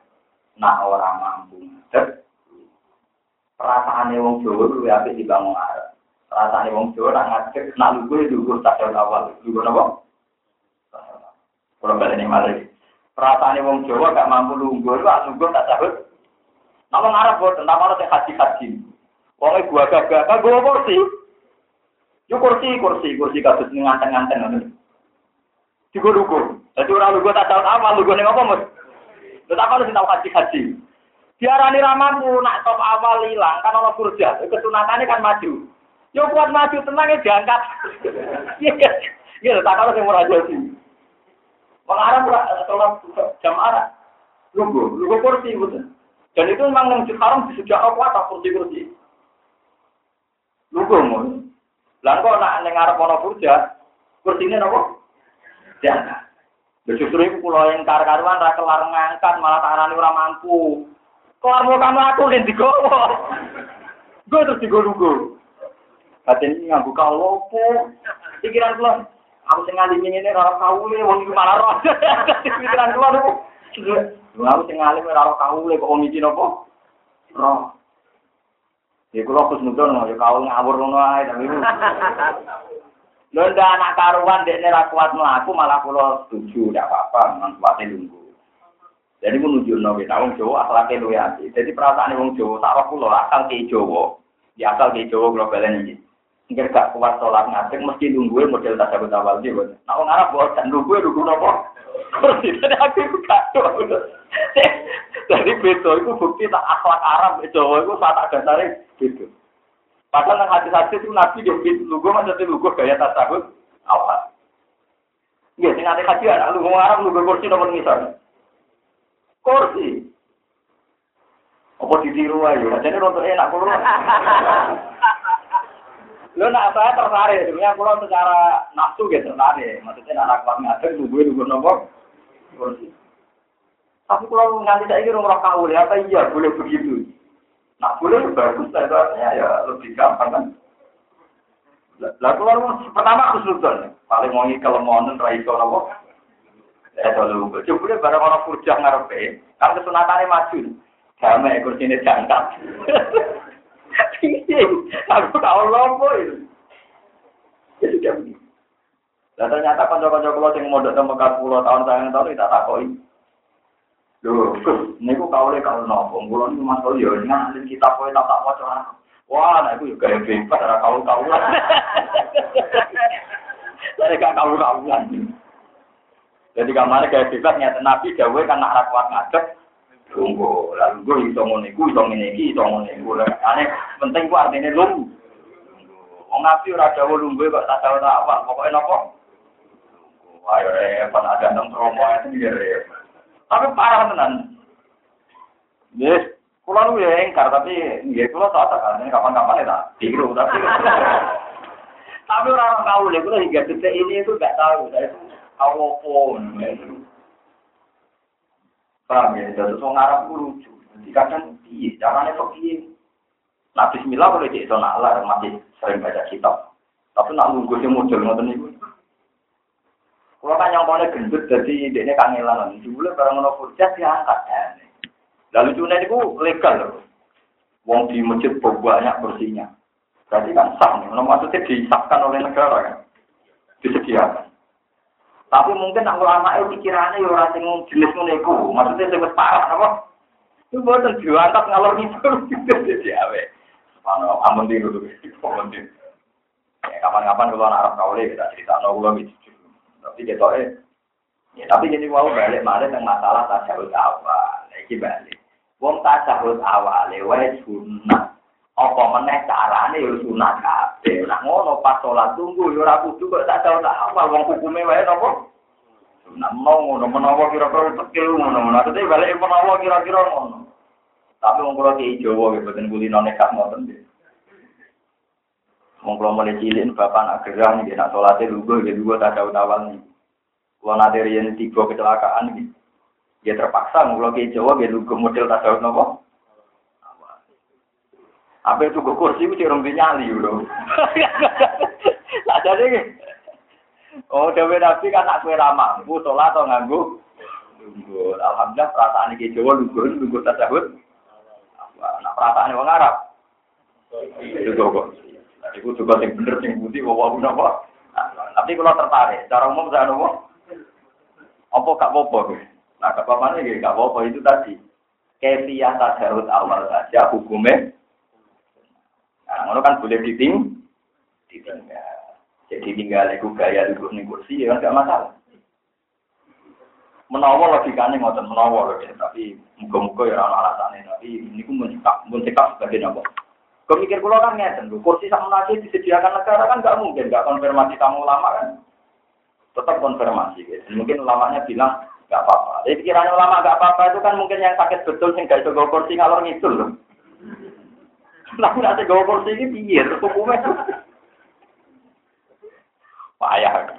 nak orang mampu ngadek. Perasaannya wong Jawa itu lebih dibangun Arab. Rasanya wong Jawa nak ngajak nak lugu lugu tasawuf awal. Lugu apa? Kalau balik ini malah. rasane wong Jawa gak mampu lungguh lu asungguh tak cabut nama ngarep buat tentang mana haji haji wong e ibu agak gak gak gue kursi. Yuk kursi kursi kursi kasus nganten nganten nanti tiga lugu Dadi ora lugu tak tahu apa lugu nih apa mus tetapi sing tahu haji haji Diarani ramamu nak top awal ilang kan Allah kerja kesunatannya kan maju. Yo kuat maju tenangnya e diangkat. Iya iya tak kalau saya mau Mengarang sholat jam arah. Lugu, lugu kursi betul. Dan itu memang yang haram di sejak awal tak kursi kursi. Lugu mun. Lah kok nak neng arep ana kurja, kursine napa? Diangkat. Justru itu pulau yang kar-karuan ra kelar ngangkat malah tarani ora mampu. Kelar mau kamu aku yang digowo. Gue terus digowo Hati ini nganggu kau lopo. Pikiran keluar. Aku sing ngalim ini rara kaule, wong itu malah roh. Pikiran keluar aku. Aku sing ngalim rara kaule, kok wong iki nopo? Roh. Ya kula kusnudon ya kau ngawur ngono ae tapi. Lho ndak anak karuan dekne ra kuat mlaku malah kula setuju ndak apa-apa memang kuate lungguh. Jadi menuju nabi wong Jawa akhlake luwe ati. Jadi perasaan wong Jawa tak kula akal ke Jawa. Ya akal ke Jawa kula balen iki. Nggak gak kuat sholat ngadeg mesti nungguin model tasawuf awal dia. Nah, orang Arab bosan nungguin nunggu nopo. Jadi aku itu kacau. Jadi betul itu bukti tak akhlak Arab Jawa itu saat ada tarik gitu. Padahal yang hati-hati itu nabi dia gitu nunggu maksudnya nunggu gaya tasawuf awal. Iya, sing ate kaji anak lu Arab nunggu kursi nomor misalnya. Kursi. Apa ditiru aja? Jadi untuk enak kurang. Lo nak saya tertarik, sebenarnya kalau secara nafsu gitu tertarik. Maksudnya anak kuat ngajar, nunggu nunggu kursi. Tapi kalau nganti saya kira orang kau apa iya boleh begitu. Nah boleh bagus, saya ya lebih gampang kan. Lah kalau pertama khusnudon, paling mau kelemahan raiso nopo. Ya kalau coba barang orang furjah ngarepe, kan kesunatannya maju. Damai kursinya jangkat. Aku tahu lompo itu. Ya sudah begitu. Dan ternyata kanca-kanca kula sing mondok teng Mekah 10 tahun sayang tahun kita. Lho, Gus, niku kaule kalau nopo, kula niku Mas yo nang kita kowe tak tak waca. Wah, nah itu juga bebas ora kau-kau. Saya gak kau-kau Jadi kamane kayak bebas nyata Nabi gawe kan nak kuat ngadep Tunggu, lalu gue iso ngene iku, iso ngene iki, iso ngene iku. Ane penting ku artine lung. Wong nabi ora dawa lungguh kok tak tahu tak apa, pokoke napa? Ayo repot ada nang promo itu. Tapi parah tenan. Yes, kula lu ya engkar tapi nggih kula tak tak kapan-kapan ya tak tiru tapi tapi orang tahu deh, kula hingga detik ini itu nggak tahu, saya tahu pun. Paham ya? Jadi orang Arab itu lucu. Jadi kadang piye, caranya kok piye. Nah bismillah kalau dia itu nalar masih sering baca kitab. Tapi nak nunggu sih model ngoten niku. Kalau kan yang mau gendut jadi dia kangelan. Dulu barang mau furjas diangkat. Lalu cuma itu legal loh. Wong di masjid banyak bersihnya. Berarti kan sah. Maksudnya disahkan oleh negara kan. Disediakan. Tapi mungkin nak ulama itu pikirannya ya orang sing jenis ngono iku. Maksudnya sing wis parah apa? Itu boten diangkat ngalor ngidul jadi awe. Mana amun di dulu. Ya, kapan-kapan kalau anak Arab kau kita cerita no gula gitu. Tapi Tapi ketoknya Ya, tapi jadi mau balik mana yang masalah tasawuf awal, iki balik. Wong tasawuf awal, wae sunnah. Apa meneh carane yo sunat kabeh. Lah ngono pas salat tunggu yo ora kudu kok tasawuf awal wong hukume wae napa? Sunat mau ngono menawa kira-kira tekil ngono. Nah, tapi balik menawa kira-kira ngono. Tapi wong kula ki Jawa nggih boten kulino nekat ngoten nggih. Wong kula mulai cilik bapak nak gerang nggih nak salate lugu nggih lugu tasawuf awal nih. Kalau nanti rian tiga kecelakaan gitu. Ya terpaksa kalau ke Jawa gitu ke model tasawuf nopo. Apa itu ke kursi itu cerong nyali loh. Ada deh. Oh, dewe nabi kan nak kue ramah, bu sholat atau nganggu. Alhamdulillah perasaan ke Jawa lunggu, lunggu tasawuf. Nah perasaan orang Arab. Itu kok. Iku juga yang bener, yang putih, bawa apa. Tapi kalau tertarik, cara umum saya nopo. Apa gak apa-apa? Nah, gak apa-apa nih, gak apa-apa itu tadi. Kefiah tajarut awal saja hukumnya. Nah, itu kan boleh diting, ditinggal. Jadi tinggal itu gaya di kursi, ya kan gak masalah. Menawa logikanya ngotot menawa ya, tapi muka-muka ya orang alasannya, tapi ini pun mencekap, mencekap sebagai apa? Kemikir pulau kan ngeten, kursi sama nasi disediakan negara kan nggak mungkin, nggak konfirmasi kamu lama kan? tetap konfirmasi. Gitu. Mungkin ulamanya bilang nggak apa-apa. Jadi pikirannya ulama nggak apa-apa itu kan mungkin yang sakit betul sih nggak bisa kursi ngalor itu loh. Nggak ada gawa kursi ini biar hukumnya. Payah.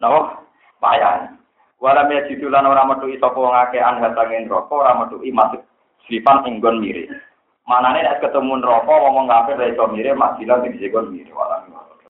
Nah, payah. Walam ya jidulan orang metu iso wong akeh anha sangin rokok orang metu masuk sifan inggon mirip. Manane nek ketemu rokok ngomong kafir ra iso mirip mak bilang di mirip walam.